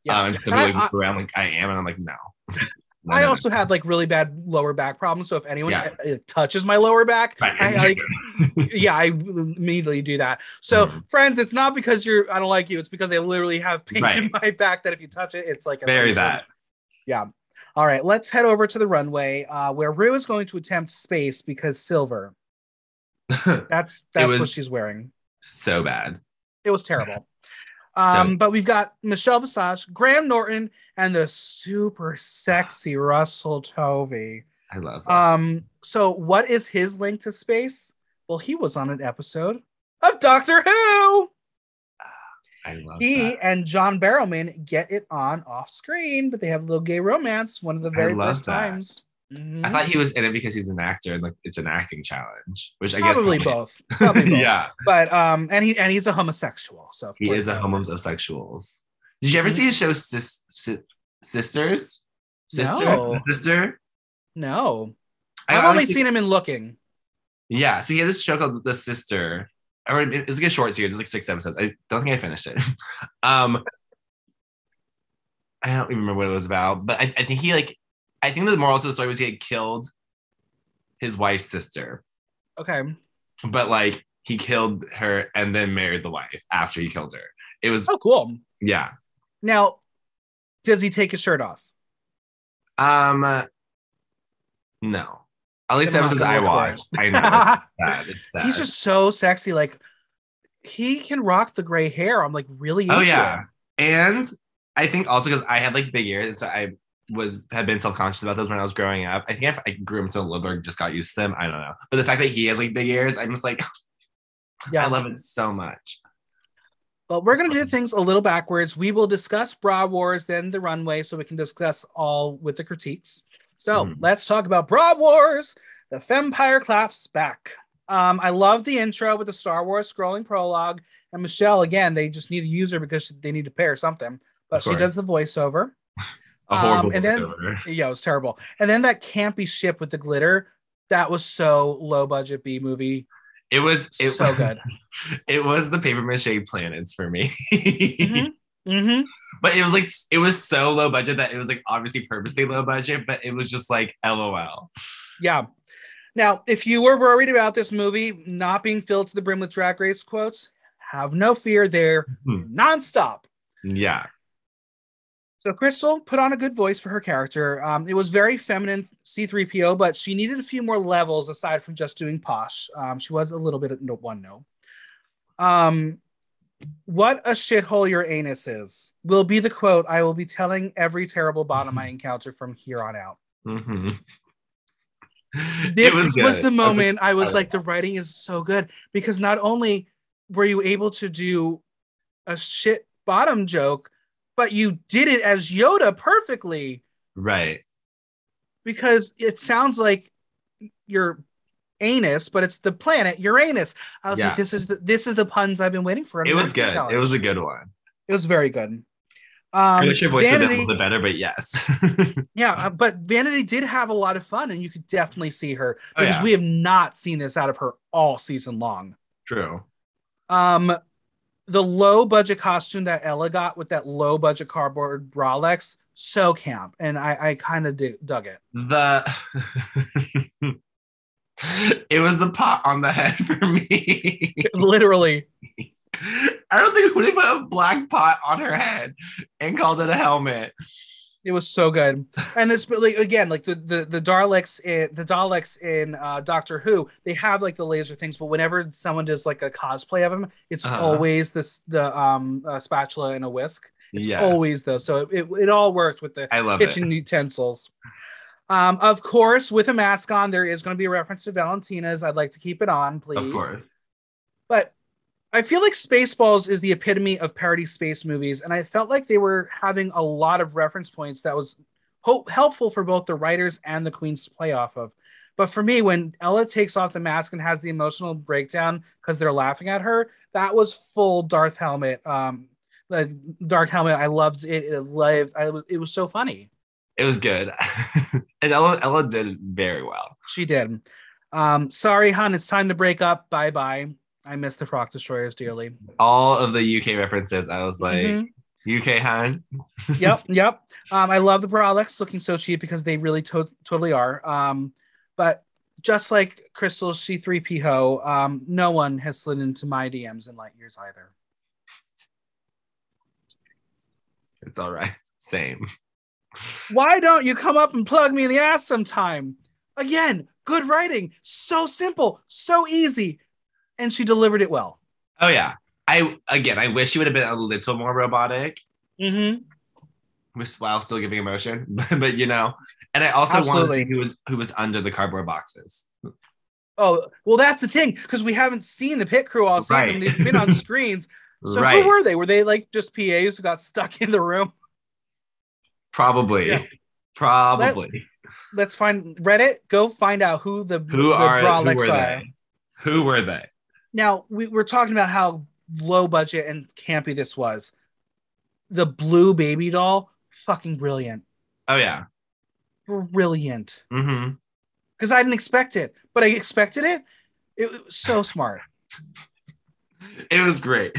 Yeah. Um, and so like look around like I am, and I'm like no. no, I also no. had like really bad lower back problems. So if anyone yeah. Uh, touches my lower back, right. I like, yeah, I immediately do that. So mm. friends, it's not because you're I don't like you. It's because I literally have pain right. in my back that if you touch it, it's like very that. Yeah. All right, let's head over to the runway uh, where Ru is going to attempt space because silver. That's that's what she's wearing. So bad. It was terrible. Um, so, but we've got Michelle Visage, Graham Norton, and the super sexy Russell Tovey. I love. Russell. Um, so what is his link to space? Well, he was on an episode of Doctor Who. I love he that. and John Barrowman get it on off screen, but they have a little gay romance one of the very first that. times. Mm-hmm. I thought he was in it because he's an actor and like it's an acting challenge, which I probably guess probably both. Probably both. yeah, but um, and he and he's a homosexual, so he is a homosexuals. Did you ever mm-hmm. see his show Sis, Sis, Sisters? Sister, no. sister. No, I've only seen him in Looking. Yeah, so he had this show called The Sister, or it was like a short series. It's like six episodes. I don't think I finished it. um, I don't even remember what it was about, but I, I think he like I think the moral of the story was he had killed his wife's sister. Okay. But like he killed her and then married the wife after he killed her. It was oh cool. Yeah. Now, does he take his shirt off? Um, no. At least episodes I watched. I know. It's sad. It's sad. He's just so sexy. Like he can rock the gray hair. I'm like really. oh yeah, him. and I think also because I had like big ears, so I was had been self conscious about those when I was growing up. I think I, I grew up to a little bit, just got used to them. I don't know, but the fact that he has like big ears, I'm just like, yeah, I love it so much. Well, we're gonna do things a little backwards. We will discuss Bra Wars, then the runway, so we can discuss all with the critiques. So mm-hmm. let's talk about Bra Wars. The Fempire claps back. Um, I love the intro with the Star Wars scrolling prologue. And Michelle, again, they just need a user because they need to pair something. But she does the voiceover. A horrible um, and then, Yeah, it was terrible. And then that campy ship with the glitter, that was so low budget B movie. It was it, so good. It was the paper mache planets for me. mm-hmm. Mm-hmm. But it was like it was so low budget that it was like obviously purposely low budget, but it was just like LOL. Yeah. Now, if you were worried about this movie not being filled to the brim with drag race quotes, have no fear. They're mm-hmm. nonstop. Yeah. So Krystal put on a good voice for her character. Um, it was very feminine C3PO, but she needed a few more levels aside from just doing posh. Um, she was a little bit no one no. Um, what a shithole your anus is will be the quote I will be telling every terrible bottom I encounter from here on out. Mm-hmm. This was, was, the moment I was, I was like, the writing is so good because not only were you able to do a shit bottom joke, but you did it as Yoda perfectly. Right. Because it sounds like your anus, but it's the planet Uranus. I was yeah. like, this is the this is the puns I've been waiting for. It was good. Challenge. It was a good one. It was very good. Um, I wish your voice Vanity, a little bit better, but yes. yeah, but Vanity did have a lot of fun, and you could definitely see her because oh, yeah. we have not seen this out of her all season long. True. Um, the low budget costume that Ella got with that low budget cardboard Bralex, so camp, and I I kind of dug it. The it was the pot on the head for me. Literally. I don't think we put a black pot on her head and called it a helmet. It was so good, and it's like again, like the the the Daleks in the Daleks in uh, Doctor Who, they have like the laser things, but whenever someone does like a cosplay of them, it's uh-huh. always this the um uh, spatula and a whisk. It's yes. always though, so it, it, it all worked with the kitchen it. utensils. Um, of course, with a mask on, there is going to be a reference to Valentina's. I'd like to keep it on, please. Of course. But I feel like Spaceballs is the epitome of parody space movies, and I felt like they were having a lot of reference points that was hope helpful for both the writers and the queens to play off of. But for me, when Ella takes off the mask and has the emotional breakdown because they're laughing at her, that was full Darth helmet. Um, the Dark Helmet. I loved it. It lived. I, it was so funny. It was good, and Ella Ella did very well. She did. Um, sorry, hon. It's time to break up. Bye bye. I miss the Frock Destroyers dearly. All of the UK references, I was like, mm-hmm. UK Hun. yep, yep. Um, I love the bralettes looking so cheap because they really to- totally are. Um, but just like Krystal's C3PO, um, no one has slid into my DMs in light years either. It's all right. Same. Why don't you come up and plug me in the ass sometime? Again, good writing, so simple, so easy, and she delivered it well. Oh yeah, I again, I wish she would have been a little more robotic. Mm-hmm. While still giving emotion, but you know, and I also Absolutely. wanted who was who was under the cardboard boxes. Oh well, that's the thing because we haven't seen the pit crew all season. Right. They've been on screens. So right. who were they? Were they like just PAs who got stuck in the room? Probably. Yeah. Probably. Let, us find Reddit. Go find out who the who are who were are. they? Who were they? Now we, we're talking about how low budget and campy this was. The blue baby doll, fucking brilliant. Oh yeah, brilliant. Mm-hmm. Because I didn't expect it, but I expected it. It was so smart. it was great.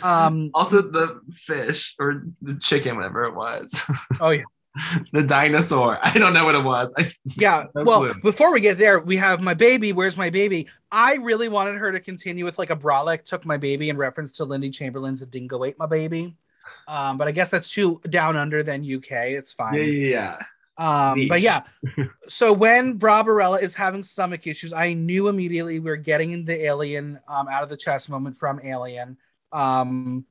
Um, also the fish or the chicken, whatever it was. Oh yeah. the dinosaur. I don't know what it was. I, yeah. No well, clue. before we get there, we have my baby. Where's my baby? I really wanted her to continue with like a bralette took my baby in reference to Lindy Chamberlain's "A Dingo Ate My Baby." Um, but I guess that's too down under than UK. It's fine. Yeah, yeah. yeah. Um, but yeah, so when Bra Barella is having stomach issues, I knew immediately we are getting the alien um, out of the chest moment from Alien um,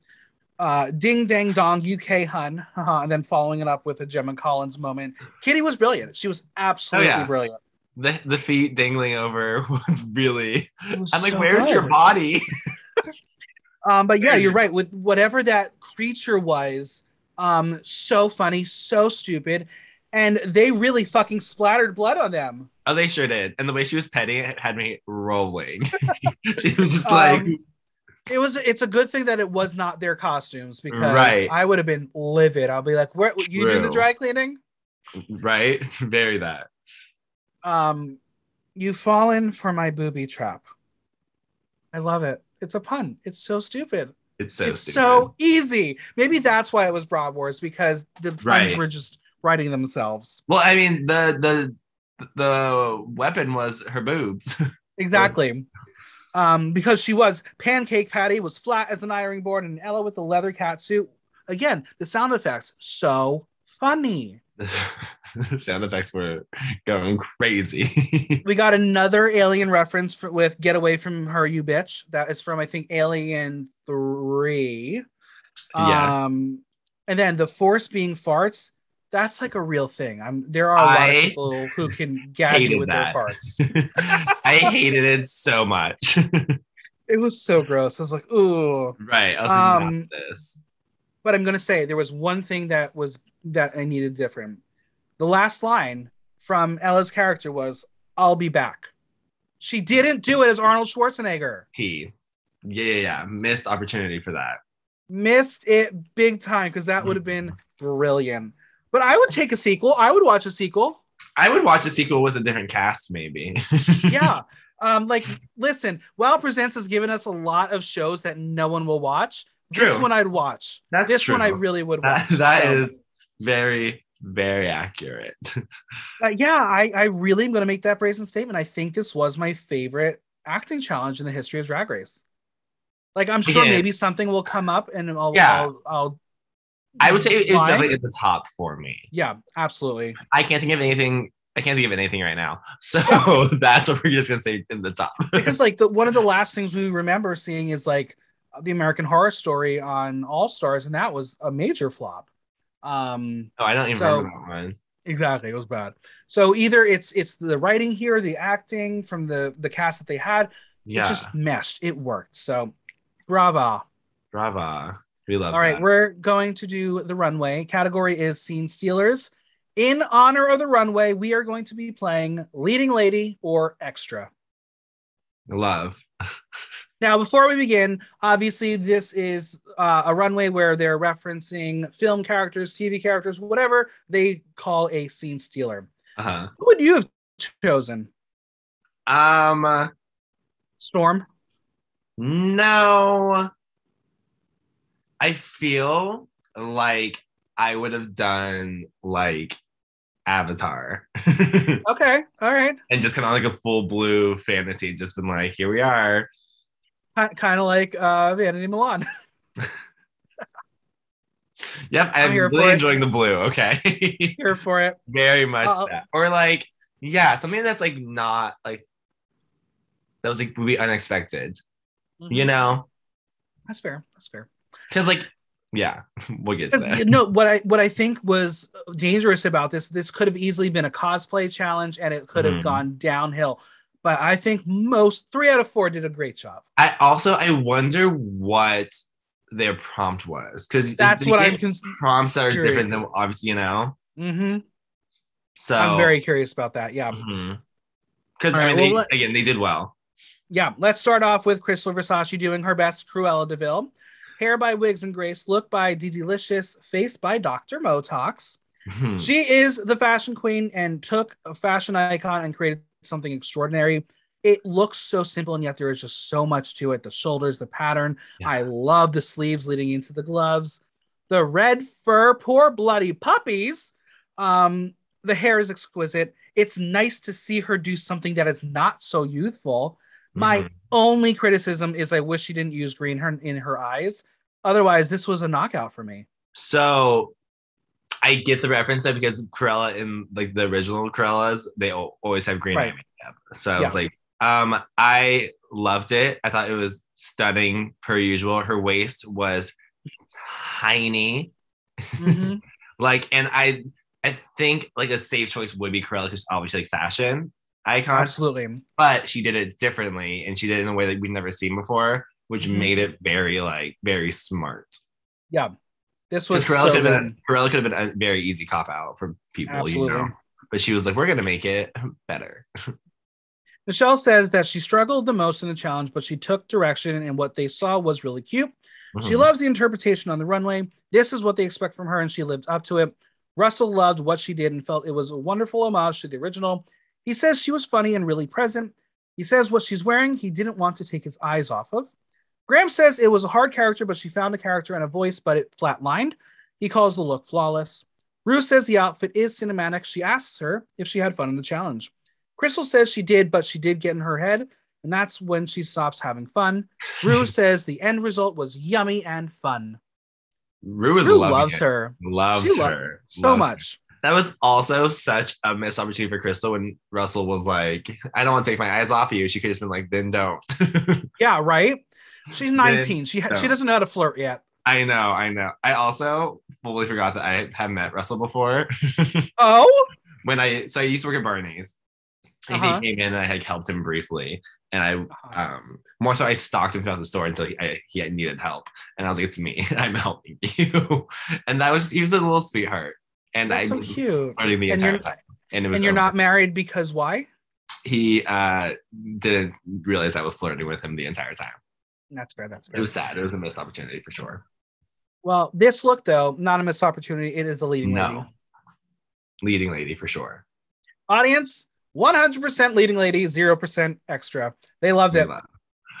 uh, Ding Dang Dong UK Hun, uh, and then following it up with a Gemma Collins moment. Kitty was brilliant. She was absolutely oh, yeah. brilliant. The the feet dangling over was really. Was I'm like, where's good. your body? um, but yeah, you're right. With whatever that creature was, um, so funny, so stupid, and they really fucking splattered blood on them. Oh, they sure did. And the way she was petting it had me rolling. she was just like. Um, it was it's a good thing that it was not their costumes because right. I would have been livid. I'll be like, "Where you True. do the dry cleaning?" Right, very that. Um, you've fallen for my booby trap. I love it. It's a pun. It's so stupid. It's so it's stupid. so easy. Maybe that's why it was Broad Wars because the puns right. were just writing themselves. Well, I mean the the the weapon was her boobs. Exactly um, because she was pancake patty was flat as an ironing board and ella with the leather cat suit. Again the sound effects so funny. The sound effects were going crazy. We got another alien reference for, with get away from her you bitch. That is from i think alien 3 yeah. um and then the force being farts that's like a real thing. I'm there are a lot I of people who can gag you with that. their farts. I hated it so much. it was so gross. I was like, ooh. Right. I was like, um, this. But I'm gonna say there was one thing that was that I needed different. The last line from Ella's character was, I'll be back. She didn't do it as Arnold Schwarzenegger. He. Yeah, yeah, yeah. Missed opportunity for that. Missed it big time because that would have been brilliant. But I would take a sequel. I would watch a sequel. I would watch a sequel with a different cast, maybe. yeah. Um, like, listen, WOW Presents has given us a lot of shows that no one will watch. True. This one I'd watch. That's this true. one I really would watch. that, that so. is very, very accurate. uh, yeah, I, I really am going to make that brazen statement. I think this was my favorite acting challenge in the history of Drag Race. Like, I'm sure yeah. maybe something will come up and I'll, yeah. I'll, I'll I would say it's definitely at the top for me. Yeah, absolutely. I can't think of anything. I can't think of anything right now. So that's what we're just gonna say in the top. because like the, one of the last things we remember seeing is like the American Horror Story on All Stars, and that was a major flop. Um, oh, I don't even so, remember that one. Exactly, it was bad. So either it's it's the writing here, the acting from the the cast that they had. Yeah, it just meshed. It worked. So, brava, brava. We love All right, that. we're going to do the runway. Category is scene stealers. In honor of the runway, we are going to be playing leading lady or extra. Love. now, before we begin, obviously, this is uh, a runway where they're referencing film characters, TV characters, whatever they call a scene stealer. Uh-huh. Who would you have chosen? Um, Storm. No. I feel like I would have done like Avatar. okay, all right. And just kind of like a full blue fantasy, just been like, here we are. Kind of like uh, Vanity Milan. yep, I'm, I'm really enjoying it. the blue. Okay, here for it. Very much uh, that. Or like, yeah, something that's like not like that was like would be unexpected. Mm-hmm. You know, that's fair. That's fair. Because like yeah, we'll get that. No, what I what I think was dangerous about this, this could have easily been a cosplay challenge, and it could have mm. gone downhill. But I think most three out of four did a great job. I also I wonder what their prompt was because that's what I'm cons- prompts are curious. different than obviously you know. Mm-hmm. So I'm very curious about that. Yeah. Because mm-hmm. I mean, right, well, they, again, they did well. Yeah, let's start off with Krystal Versace doing her best, Cruella de Vil. Hair by Wigs and Grace, look by D-Delicious, face by Dr. Motox. Hmm. She is the fashion queen and took a fashion icon and created something extraordinary. It looks so simple, and yet there is just so much to it. The shoulders, the pattern. Yeah. I love the sleeves leading into the gloves. The red fur, poor bloody puppies. Um, the hair is exquisite. It's nice to see her do something that is not so youthful. My mm-hmm. only criticism is I wish she didn't use green her in her eyes. Otherwise, this was a knockout for me. So I get the reference because Cruella in like the original Cruellas, they always have green right. makeup. So I was like, um, I loved it. I thought it was stunning per usual. Her waist was tiny. Mm-hmm. like, and I I think like a safe choice would be Cruella because obviously like fashion icon. Absolutely. But she did it differently and she did it in a way that we've never seen before, which mm-hmm. made it very like very smart. Yeah. This was Cruella, so could have been, could have been a very easy cop out for people, Absolutely. you know. But she was like, we're gonna make it better. Michelle says that she struggled the most in the challenge, but she took direction and what they saw was really cute. Mm-hmm. She loves the interpretation on the runway. This is what they expect from her, and she lived up to it. Russell loved what she did and felt it was a wonderful homage to the original. He says she was funny and really present. He says what she's wearing, he didn't want to take his eyes off of. Graham says it was a hard character, but she found a character and a voice, but it flatlined. He calls the look flawless. Ru says the outfit is cinematic. She asks her if she had fun in the challenge. Krystal says she did, but she did get in her head, and that's when she stops having fun. Ru says the end result was yummy and fun. Ru, Ru loves it. her. Loves she her. so loves much. Her. That was also such a missed opportunity for Krystal when Russell was like, I don't want to take my eyes off you. She could have just been like, then don't. yeah, right? She's 19. she ha- she doesn't know how to flirt yet. I know, I know. I also fully forgot that I had met Russell before. oh? When I so I used to work at Barney's. And uh-huh. he came in and I had helped him briefly and I uh-huh. um more so I stalked him throughout the store until he, I, he needed help, and I was like, "It's me, I'm helping you," and that was he was a little sweetheart, and That's I so cute. Flirting the and entire time, and it was and you're over. not married because why? He uh didn't realize I was flirting with him the entire time. That's fair. That's fair. It was sad. It was a missed opportunity for sure. Well, this look though, not a missed opportunity. It is a leading no. lady. Leading lady for sure. Audience, 100% leading lady, 0% extra. They loved it.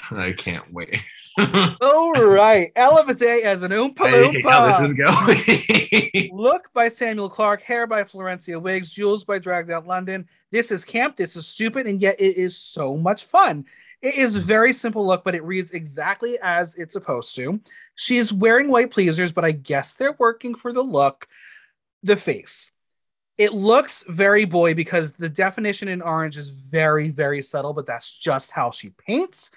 I can't wait. All right. Ella Vaday as an Oompa Loompa. how this is going. Look by Samuel Clark, hair by Florencia Wiggs, jewels by Dragged Out London. This is camp, this is stupid, and yet it is so much fun. It is very simple look, but it reads exactly as it's supposed to. She's wearing white pleasers, but I guess they're working for the look. The face it looks very boy because the definition in orange is very very subtle but that's just how she paints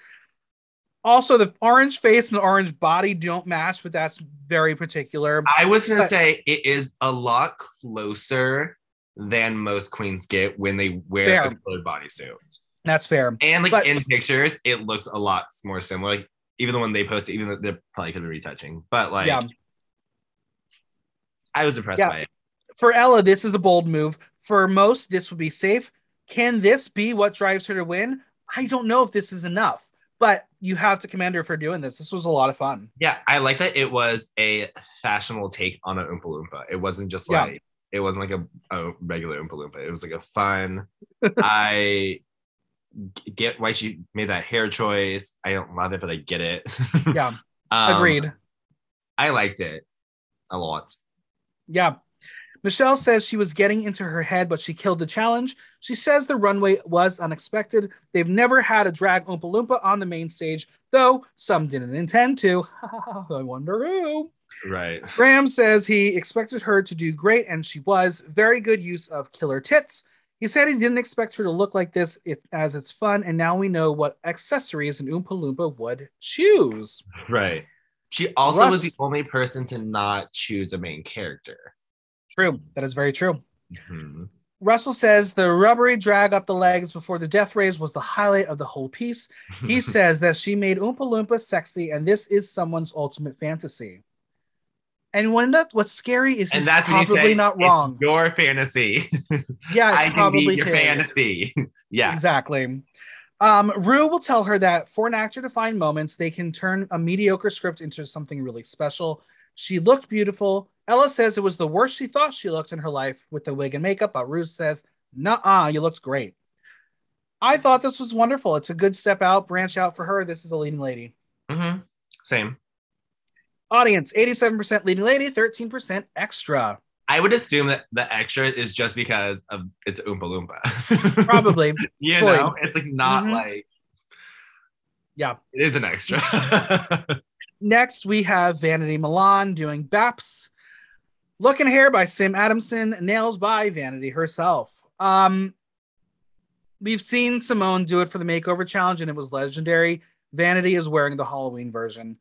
also the orange face and the orange body don't match but that's very particular i was gonna but, say it is a lot closer than most queens get when they wear fair. a colored bodysuit that's fair and like but, in pictures it looks a lot more similar like even the one they posted even though they're probably could be retouching but like yeah. i was impressed yeah. by it for Ella, this is a bold move. For most, this would be safe. Can this be what drives her to win? I don't know if this is enough, but you have to commend her for doing this. This was a lot of fun. Yeah, I like that it was a fashionable take on an Oompa Loompa. It wasn't just like yeah. it wasn't like a, a regular Oompa Loompa. It was like a fun. I get why she made that hair choice. I don't love it, but I get it. yeah, um, agreed. I liked it a lot. Yeah. Michelle says she was getting into her head, but she killed the challenge. She says the runway was unexpected. They've never had a drag Oompa Loompa on the main stage, though some didn't intend to. I wonder who. Right. Graham says he expected her to do great, and she was. Very good use of killer tits. He said he didn't expect her to look like this as it's fun, and now we know what accessories an Oompa Loompa would choose. Right. She also Russ, was the only person to not choose a main character. True. That is very true. Mm-hmm. Russell says the rubbery drag up the legs before the death rays was the highlight of the whole piece. He says that she made Oompa Loompa sexy, and this is someone's ultimate fantasy. And when that, what's scary is and that's probably not wrong. your fantasy. Yeah, it's I probably your his. fantasy. yeah, exactly. Um, Ru will tell her that for an actor to find moments, they can turn a mediocre script into something really special. She looked beautiful. Ella says it was the worst she thought she looked in her life with the wig and makeup, but Ru says, "Nah, you looked great." I thought this was wonderful. It's a good step out, branch out for her. This is a leading lady. Mm-hmm. Same. Audience 87% leading lady, 13% extra. I would assume that the extra is just because of it's Oompa Loompa. Probably. you know, it's like not mm-hmm. like. Yeah. It is an extra. Next, we have Vanity Milan doing Baps. Look and Hair by Sim Adamson, Nails by Vanity herself. Um, we've seen Simone do it for the Makeover Challenge, and it was legendary. Vanity is wearing the Halloween version.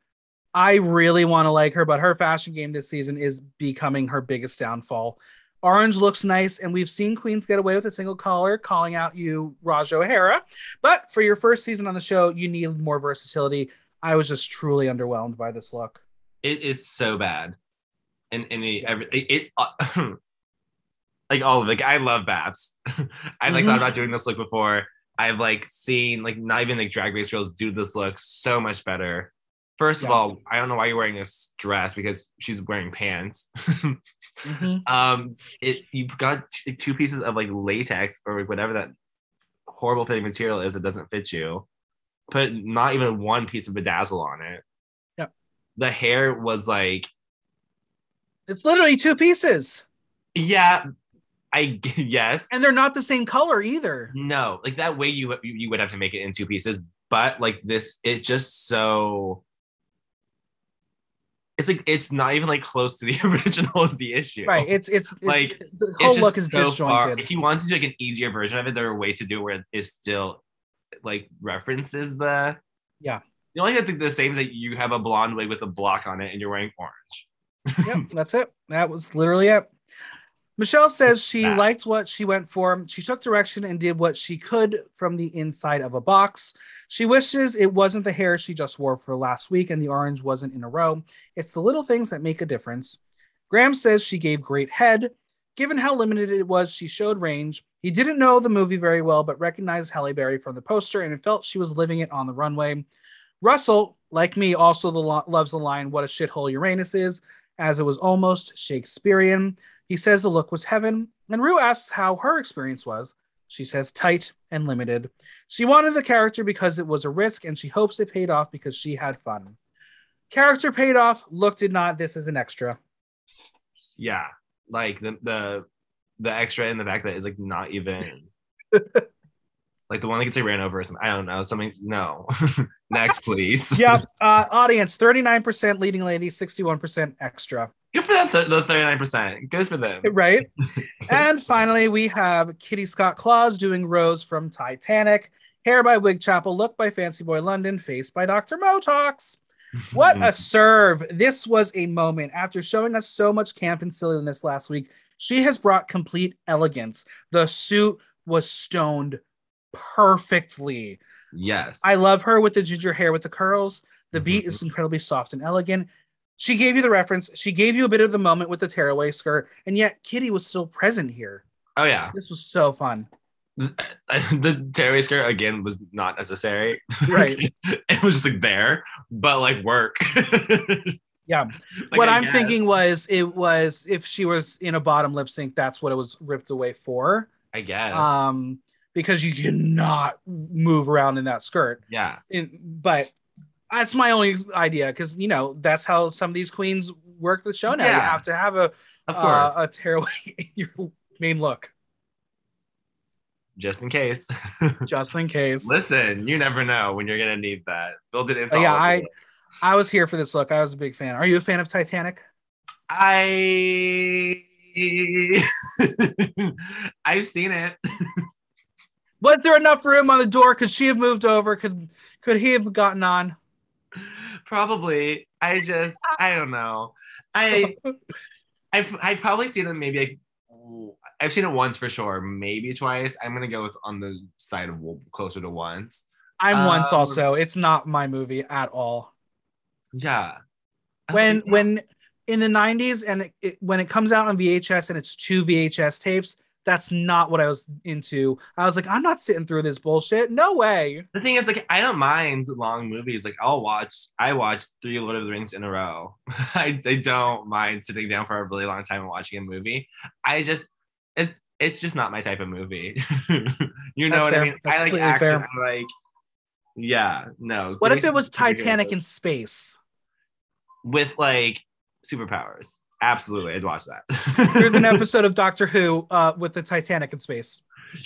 I really want to like her, but her fashion game this season is becoming her biggest downfall. Orange looks nice, and we've seen queens get away with a single collar, calling out you, Raj O'Hara. But for your first season on the show, you need more versatility. I was just truly underwhelmed by this look. It is so bad, and and the every it, it uh, like all of it. Like I love Babs. I like mm-hmm. thought about doing this look before. I've like seen like not even like drag race girls do this look so much better. First yeah. of all, I don't know why you're wearing this dress because she's wearing pants. mm-hmm. Um, it you've got two pieces of like latex or whatever that horrible fitting material is that doesn't fit you. Put not even one piece of bedazzle on it. Yep. The hair was like. It's literally two pieces. Yeah, I yes, and they're not the same color either. No, like that way you you would have to make it in two pieces, but like this, it just so it's like it's not even like close to the original is the issue. Right. It's it's like it, the whole look is so disjointed. Far. If you want to do like an easier version of it, there are ways to do it where it still like references the yeah. The only thing the same is that you have a blonde wig with a block on it and you're wearing orange. Yep, that's it. That was literally it. Michelle says she that. liked what she went for. She took direction and did what she could from the inside of a box. She wishes it wasn't the hair she just wore for last week and the orange wasn't in a row. It's the little things that make a difference. Graham says she gave great head. Given how limited it was, she showed range. He didn't know the movie very well, but recognized Halle Berry from the poster and felt she was living it on the runway. Russell, like me, also the lo- loves the line, What a shithole Uranus is, as it was almost Shakespearean. He says the look was heaven, and Ru asks how her experience was. She says tight and limited. She wanted the character because it was a risk, and she hopes it paid off because she had fun. Character paid off. Look did not. This is an extra. Yeah, like the the the extra in the back that is like not even like the one that gets like ran over or something. I don't know something. No, next please. yep. Uh, audience thirty nine percent leading lady, sixty one percent extra. Good for that, th- the 39%. Good for them. Right. and finally, we have Kitty Scott Claus doing Rose from Titanic. Hair by Wig Chapel, look by Fancy Boy London, face by Dr. Motox. What a serve. This was a moment. After showing us so much camp and silliness last week, she has brought complete elegance. The suit was stoned perfectly. Yes. I love her with the ginger hair with the curls. The beat is incredibly soft and elegant. She gave you the reference. She gave you a bit of the moment with the tearaway skirt, and yet Kitty was still present here. Oh yeah, this was so fun. The, the tearaway skirt again was not necessary. Right, it was just like there, but like work. yeah. Like, what I am thinking was it was if she was in a bottom lip sync, that's what it was ripped away for. I guess. Um, because you cannot move around in that skirt. Yeah. But That's my only idea because you know that's how some of these queens work the show now. Yeah. You have to have a uh, a tearaway in your main look. Just in case. Just in case. Listen, you never know when you're gonna need that. Build it into. Uh, yeah, I I was here for this look. I was a big fan. Are you a fan of Titanic? I I've seen it. Was there enough room on the door? Could she have moved over? Could could he have gotten on? Probably. I just I don't know. I I've I probably seen them maybe like I've seen it once for sure, maybe twice. I'm gonna go with on the side of closer to once. I'm um, once also. It's not my movie at all. Yeah. When like, when in the 90s and it, it, when it comes out on VHS and it's two VHS tapes, that's not what I was into. I was like, I'm not sitting through this bullshit. No way. The thing is, like, I don't mind long movies. Like, I'll watch. I watched three Lord of the Rings in a row. I, I don't mind sitting down for a really long time and watching a movie. I just, it's it's just not my type of movie. you know that's what fair. I mean? That's I like action. Like, yeah, no. What if it was Titanic in space? With like superpowers. Absolutely, I'd watch that. There's an episode of Doctor Who uh, with the Titanic in space.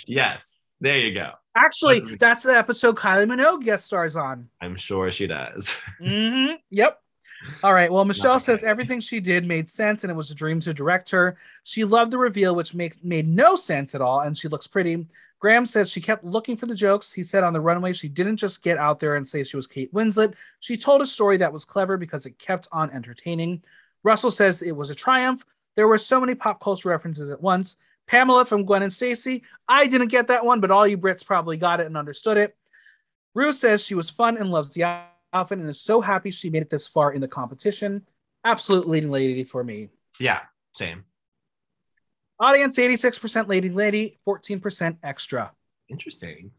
Yes, there you go. Actually, that's the episode Kylie Minogue guest stars on. I'm sure she does. mm-hmm. Yep. All right. Well, Michelle says everything she did made sense and it was a dream to direct her. She loved the reveal, which makes made no sense at all, and she looks pretty. Graham says she kept looking for the jokes. He said on the runway she didn't just get out there and say she was Kate Winslet. She told a story that was clever because it kept on entertaining. Russell says it was a triumph. There were so many pop culture references at once. Pamela from Gavin and Stacey. I didn't get that one, but all you Brits probably got it and understood it. Ru says she was fun and loves the outfit and is so happy she made it this far in the competition. Absolute leading lady for me. Yeah, same. Audience 86% lady lady, 14% extra. Interesting.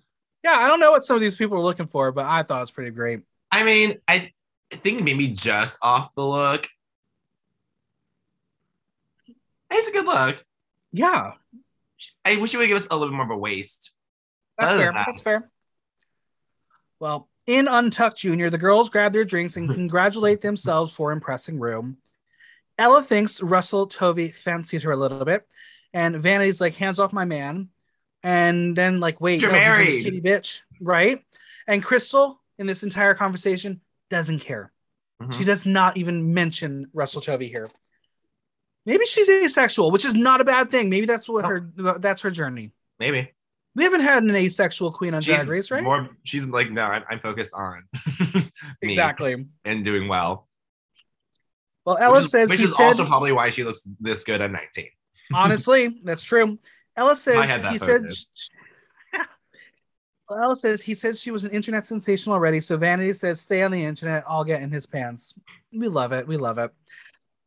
Yeah, I don't know what some of these people were looking for, but I thought it was pretty great. I mean, I think maybe just off the look, it's a good look. Yeah. I wish you would give us a little bit more of a waist. That's fair. That. That's fair. Well, in Untucked Junior, the girls grab their drinks and congratulate themselves for impressing Ru. Ella thinks Russell Tovey fancied her a little bit, and Vanity's like, "Hands off my man," and then like, "Wait, you're no, married, kitty bitch," right? And Krystal, in this entire conversation, doesn't care. Mm-hmm. She does not even mention Russell Tovey here. Maybe she's asexual, which is not a bad thing. Maybe that's what her that's her journey. Maybe. We haven't had an asexual queen on she's Drag Race, right? More, she's like, no, I'm, I'm focused on exactly and doing well. Well, Ella which says which is said, also probably why she looks this good at 19. honestly, that's true. Ella says he said. well, Ella says he said she was an internet sensation already. So Vanity says, "Stay on the internet. I'll get in his pants." We love it. We love it.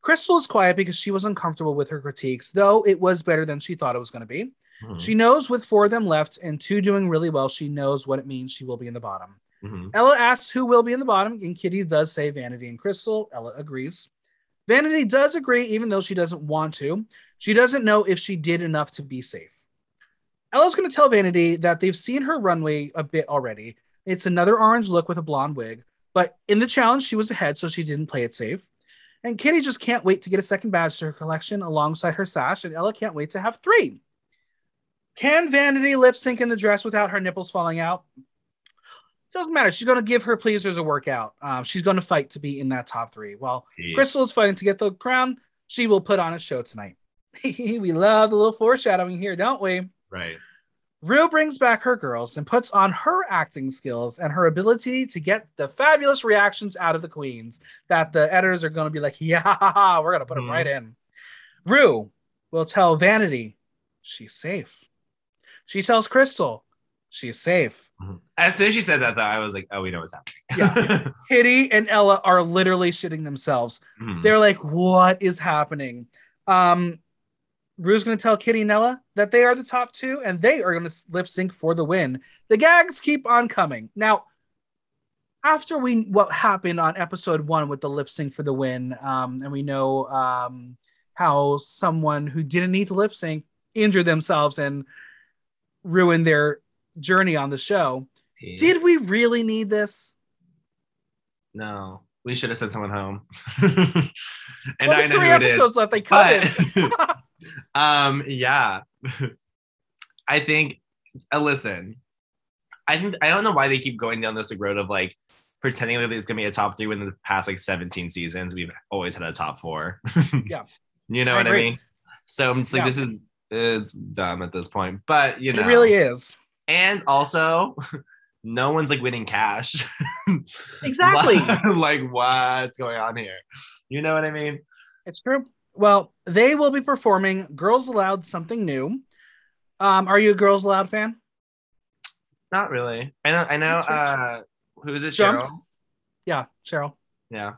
Krystal is quiet because she was uncomfortable with her critiques, though it was better than she thought it was going to be. Mm-hmm. She knows with four of them left and two doing really well, she knows what it means she will be in the bottom. Mm-hmm. Ella asks who will be in the bottom, and Kitty does say Vanity and Krystal. Ella agrees. Vanity does agree, even though she doesn't want to. She doesn't know if she did enough to be safe. Ella's going to tell Vanity that they've seen her runway a bit already. It's another orange look with a blonde wig, but in the challenge, she was ahead, so she didn't play it safe. And Kitty just can't wait to get a second badge to her collection alongside her sash, and Ella can't wait to have three. Can Vanity lip sync in the dress without her nipples falling out? Doesn't matter. She's going to give her pleasers a workout. Um, she's going to fight to be in that top three. While yeah. Krystal is fighting to get the crown, she will put on a show tonight. we love the little foreshadowing here, don't we? Right. Ru brings back her girls and puts on her acting skills and her ability to get the fabulous reactions out of the queens that the editors are going to be like, yeah, we're going to put them mm-hmm. right in. Ru will tell Vanity she's safe. She tells Krystal she's safe. Mm-hmm. As soon as she said that, though, I was like, oh, we know what's happening. yeah. Kitty and Ella are literally shitting themselves. Mm-hmm. They're like, what is happening? Um, Ru's going to tell Kitty and Nella that they are the top two and they are going to lip sync for the win. The gags keep on coming. Now, after we what happened on episode one with the lip sync for the win, um, and we know um, how someone who didn't need to lip sync injured themselves and ruined their journey on the show. Yeah. Did we really need this? No, we should have sent someone home. and well, I know three episodes left. They cut but, um, yeah. I think. Uh, listen, I think I don't know why they keep going down this road of like pretending that it's gonna be a top three when in the past like 17 seasons we've always had a top four. yeah. You know I what agree. I mean? So I'm just like, yeah. this is is dumb at this point. But you know it really is. And also no one's like winning cash. exactly. like what's going on here? You know what I mean? It's true. Well, they will be performing Girls Aloud something new. Um, are you a Girls Aloud fan? Not really. I know I know uh who is it, Jump? Cheryl? Yeah, Cheryl. Yeah.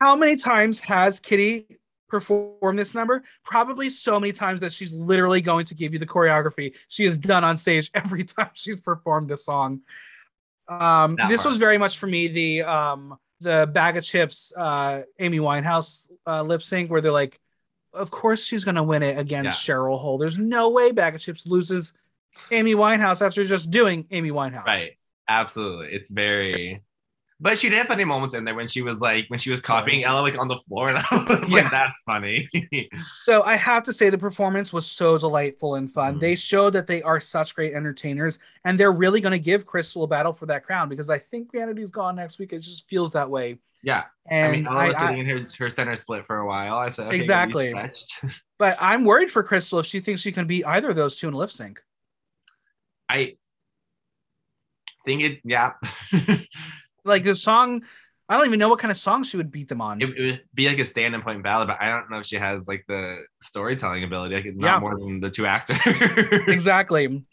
How many times has Kitty performed this number? Probably so many times that she's literally going to give you the choreography she has done on stage every time she's performed this song. Um, this was very much for me the um, the Baga Chipz uh, Amy Winehouse uh, lip sync where they're like, of course she's gonna win it against yeah. Cheryl Hole. There's no way Baga Chipz loses Amy Winehouse after just doing Amy Winehouse. Right. Absolutely. It's very but she did have funny moments in there when she was like when she was copying Ella like on the floor, and I was yeah. like, "That's funny." so I have to say the performance was so delightful and fun. Mm-hmm. They showed that they are such great entertainers, and they're really going to give Krystal a battle for that crown because I think Vanity's gone next week. It just feels that way. Yeah, and I mean, Ella was sitting I, in her, her center split for a while. I said okay, exactly, but I'm worried for Krystal if she thinks she can beat either of those two in lip sync. I think it, yeah. like the song, I don't even know what kind of song she would beat them on. It, it would be like a stand and point ballad, but I don't know if she has like the storytelling ability. Like not yeah. more than the two actors. exactly.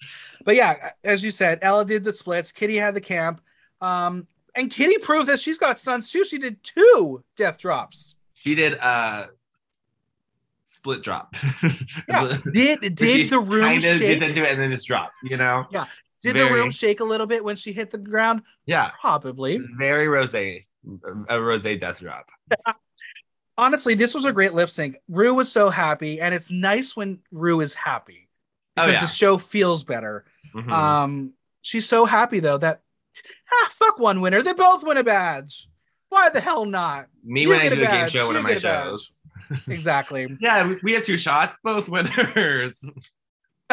But yeah, as you said, Ella did the splits. Kitty had the camp. Um, and Kitty proved that she's got stunts too. She did two death drops. She did uh split drop. yeah. did did the room kind of shake? into it and then just drops, you know? Yeah. Did very, the room shake a little bit when she hit the ground? Yeah, probably. Very rose, a rose death drop. Honestly, this was a great lip sync. Ru was so happy, and it's nice when Ru is happy oh, because oh, yeah. the show feels better. Mm-hmm. Um, she's so happy though that ah, fuck one winner. They both win a badge. Why the hell not? Me you when I do a, a game show, one of my shows. exactly. yeah, we have two shots, both winners.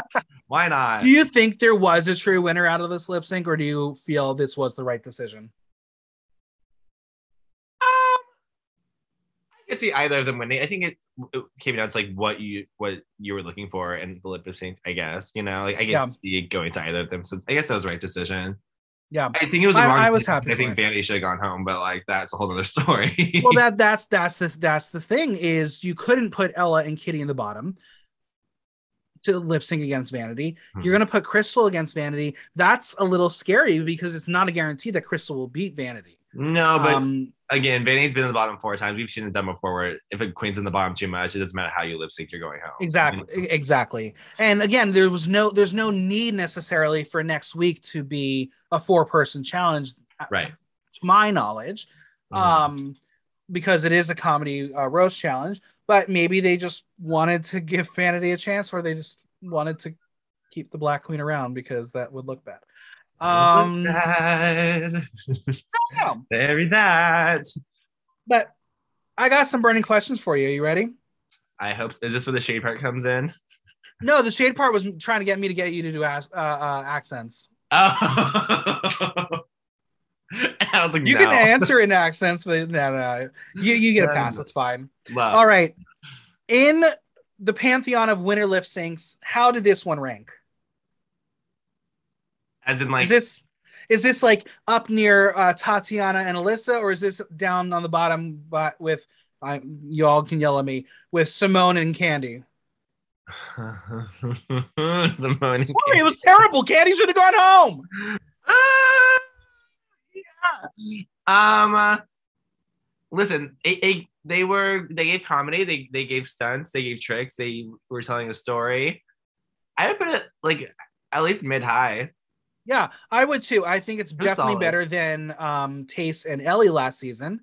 Why not? Do you think there was a true winner out of this lip sync, or do you feel this was the right decision? Um, I could see either of them winning. I think it, it, came down to like what you what you were looking for in the lip sync. I guess you know, like I can yeah. see going to either of them. So I guess that was the right decision. Yeah, I think it was. I, I was happy. I think Vanity should have gone home, but like that's a whole other story. well, that that's that's the that's the thing is you couldn't put Ella and Kitty in the bottom to lip sync against Vanity. Mm-hmm. You're going to put Krystal against Vanity. That's a little scary because it's not a guarantee that Krystal will beat Vanity. No, but um, again, Vanity's been in the bottom four times. We've seen it done before where if a queen's in the bottom too much, it doesn't matter how you lip sync, you're going home. Exactly. Exactly. And again, there was no there's no need necessarily for next week to be a four person challenge. Right. To my knowledge. Mm-hmm. Um because it is a comedy uh, roast challenge but maybe they just wanted to give Vanity a chance, or they just wanted to keep the Black Queen around because that would look bad. Um. Very that. But I got some burning questions for you. Are you ready? I hope. So. Is this where the shade part comes in? No, the shade part was trying to get me to get you to do uh, uh, accents. Oh. I was like, you no. can answer in accents, but no, no, you you get a pass. That's fine. Love. All right. In the pantheon of winter lip syncs, how did this one rank? As in, like, is this is this like up near uh, Tatiana and Alyssa, or is this down on the bottom? But with uh, you all can yell at me with Simone and Kandy. Simone. And Sorry, it was terrible. Kandy should have gone home. Yeah. Um. Uh, listen, it, it, they were they gave comedy, they they gave stunts, they gave tricks, they were telling a story. I would put it like at least mid high. Yeah, I would too. I think it's definitely solid. better than um Tayce and Ellie last season.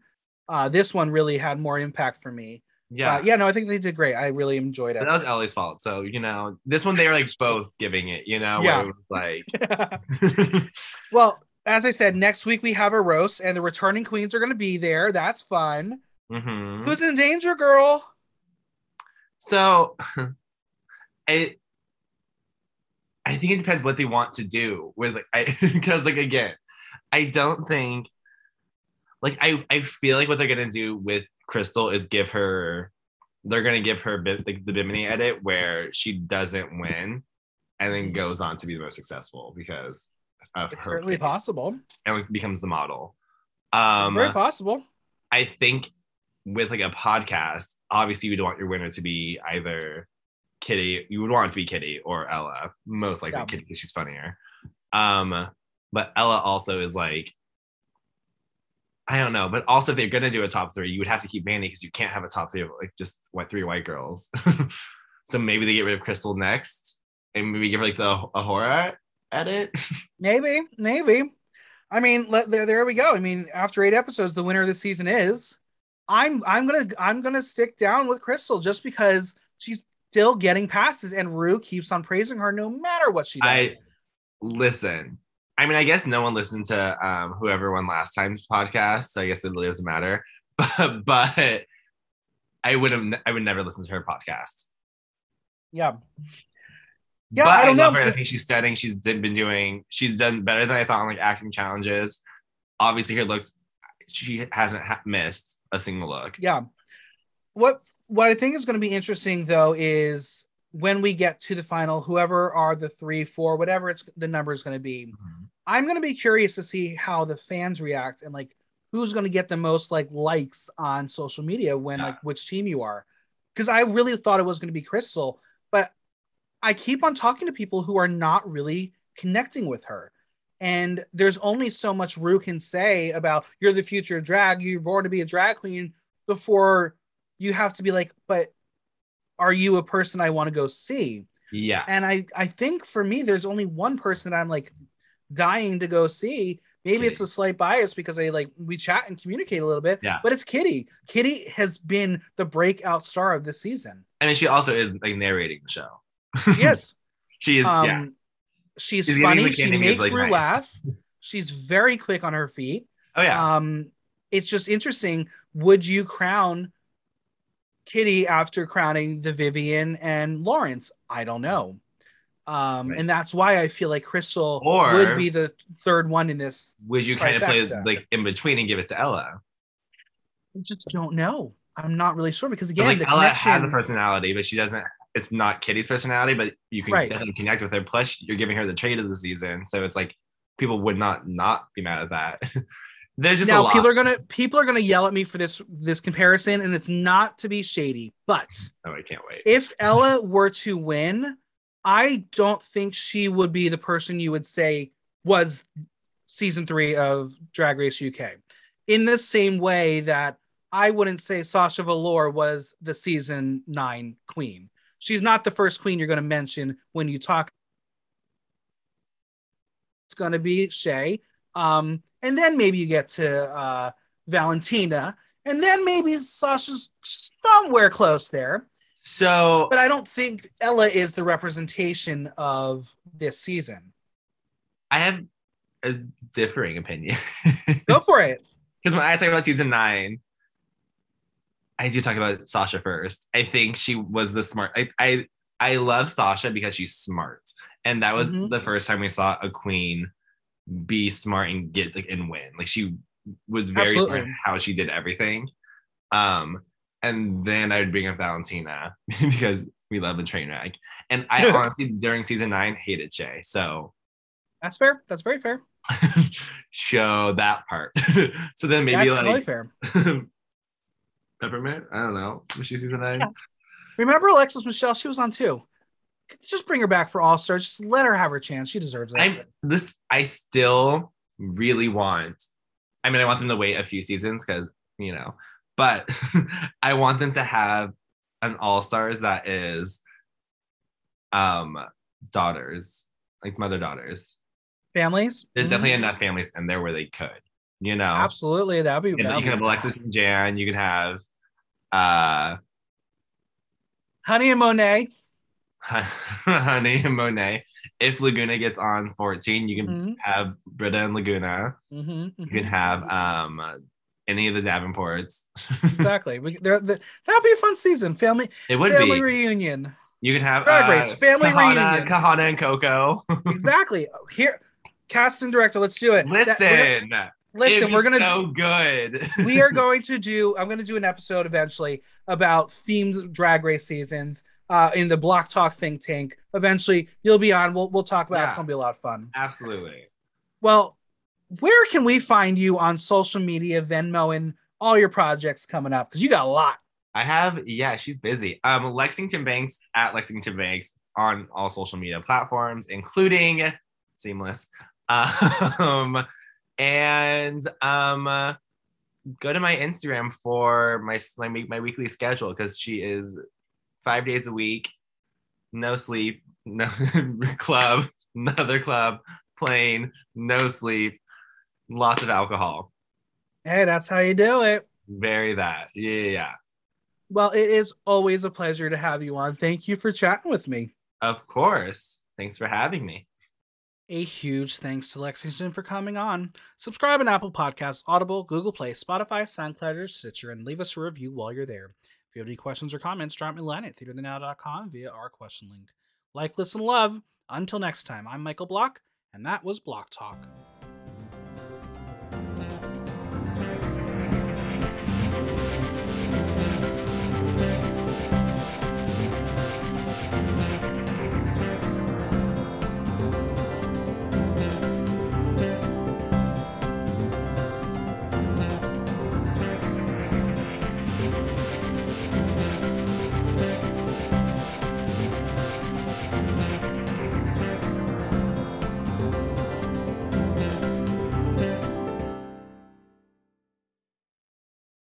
Uh, this one really had more impact for me. Yeah, uh, yeah, no, I think they did great. I really enjoyed it. But that was Ellie's fault. So you know, this one they were like both giving it. You know, yeah, it like. well, as I said, next week we have a roast, and the returning queens are going to be there. That's fun. Mm-hmm. Who's in danger, girl? So, it. I think it depends what they want to do with like I because like again, I don't think like I I feel like what they're gonna do with Krystal is give her they're gonna give her bit like the Bimini edit where she doesn't win and then goes on to be the most successful because of it's her certainly possible and like becomes the model. Um, very possible. I think with like a podcast, obviously you would want your winner to be either Kitty. You would want it to be Kitty or Ella, most likely yeah. Kitty because she's funnier. Um, but Ella also is like, I don't know. But also, if they're gonna do a top three, you would have to keep Mandy because you can't have a top three of like just what three white girls. so maybe they get rid of Krystal next, and maybe give her like the A'Whora edit. maybe, maybe. I mean, let, there, there we go. I mean, after eight episodes, the winner of the season is. I'm I'm gonna I'm gonna stick down with Krystal just because she's still getting passes and Ru keeps on praising her no matter what she does. I listen. I mean, I guess no one listened to um, whoever won last time's podcast, so I guess it really doesn't matter. But, but I would have I would never listen to her podcast. Yeah. Yeah, but I, don't I love know. her. I think she's studying. She's been doing. She's done better than I thought on like acting challenges. Obviously, her looks. She hasn't ha- missed a single look. Yeah. What what I think is going to be interesting though is when we get to the final, whoever are the three, four, whatever it's the number is going to be. Mm-hmm. I'm going to be curious to see how the fans react and like who's going to get the most like likes on social media when yeah. like which team you are. Because I really thought it was going to be Krystal, I keep on talking to people who are not really connecting with her. And there's only so much Ru can say about you're the future of drag, you're born to be a drag queen before you have to be like, but are you a person I want to go see? Yeah. And I I think for me, there's only one person that I'm like dying to go see. Maybe Kitty. it's a slight bias because I like we chat and communicate a little bit. Yeah. But it's Kitty. Kitty has been the breakout star of this season. And then she also is like narrating the show. Yes. She is um, yeah. She's, she's funny. She makes like, Ru nice. laugh. She's very quick on her feet. Oh yeah. Um, it's just interesting. Would you crown Kitty after crowning the Vivienne and Lawrence? I don't know. Um, right. and that's why I feel like Krystal or would be the third one in this. Would you kind of play like in between and give it to Ella? I just don't know. I'm not really sure because again, like Ella connection... has a personality, but she doesn't. It's not Kitty's personality, but you can right. definitely connect with her. Plus, you're giving her the trade of the season, so it's like people would not not be mad at that. There's just now people are gonna people are gonna yell at me for this this comparison, and it's not to be shady, but oh, I can't wait. If Ella were to win, I don't think she would be the person you would say was season three of Drag Race UK. In the same way that I wouldn't say Sasha Velour was the season nine queen. She's not the first queen you're going to mention when you talk. It's going to be Shea. Um, and then maybe you get to uh, Valentina. And then maybe Sasha's somewhere close there. So, but I don't think Ella is the representation of this season. I have a differing opinion. Go for it. Because when I talk about season nine, I do talk about Sasha first. I think she was the smart. I I, I love Sasha because she's smart, and that was mm-hmm. the first time we saw a queen be smart and get like and win. Like she was very how she did everything. Um, and then I would bring up Valentina because we love the train wreck. And I honestly, during season nine, hated Shea. So that's fair. That's very fair. show that part. so then maybe that's like fair. Peppermint. I don't know. Was she season nine? Yeah. Remember Alexis Michelle? She was on too. Just bring her back for All Stars. Just let her have her chance. She deserves it. I'm this. I still really want. I mean, I want them to wait a few seasons because you know but I want them to have an all stars that is um daughters, like mother daughters. Families? There's mm-hmm. definitely enough families in there where they could, you know. Absolutely. That'd be you, can, you can have Alexis and Jan, you can have uh Honey and Monet. Honey and Monet. If Laguna gets on 14, you can mm-hmm. have Brita and Laguna. Mm-hmm, mm-hmm. You can have um any of the Davenports. exactly. We, that'd be a fun season. Family. It would family be reunion. You can have Drag Race uh, family Kahanna, reunion. Kahanna and Coco. exactly. Here, cast and director. Let's do it. Listen. That, listen, we're gonna so good. we are going to do. I'm going to do an episode eventually about themed Drag Race seasons uh, in the Block Talk think tank. Eventually, you'll be on. We'll we'll talk about. Yeah. It. It's going to be a lot of fun. Absolutely. Well, where can we find you on social media, Venmo, and all your projects coming up? Because you got a lot. I have, yeah, she's busy. Um, Lexington Banks at Lexington Banks on all social media platforms, including Seamless. Um, and um, go to my Instagram for my my, my weekly schedule because she is five days a week, no sleep, no club, another club, plane, no sleep, lots of alcohol. Hey, that's how you do it. Very that. Yeah, yeah. Well, it is always a pleasure to have you on. Thank you for chatting with me. Of course. Thanks for having me. A huge thanks to Lexington for coming on. Subscribe on Apple Podcasts, Audible, Google Play, Spotify, SoundCloud, Stitcher, and leave us a review while you're there. If you have any questions or comments, drop me a line at theaterthenow.com via our question link. Like, listen, love. Until next time, I'm Michael Block, and that was Block Talk.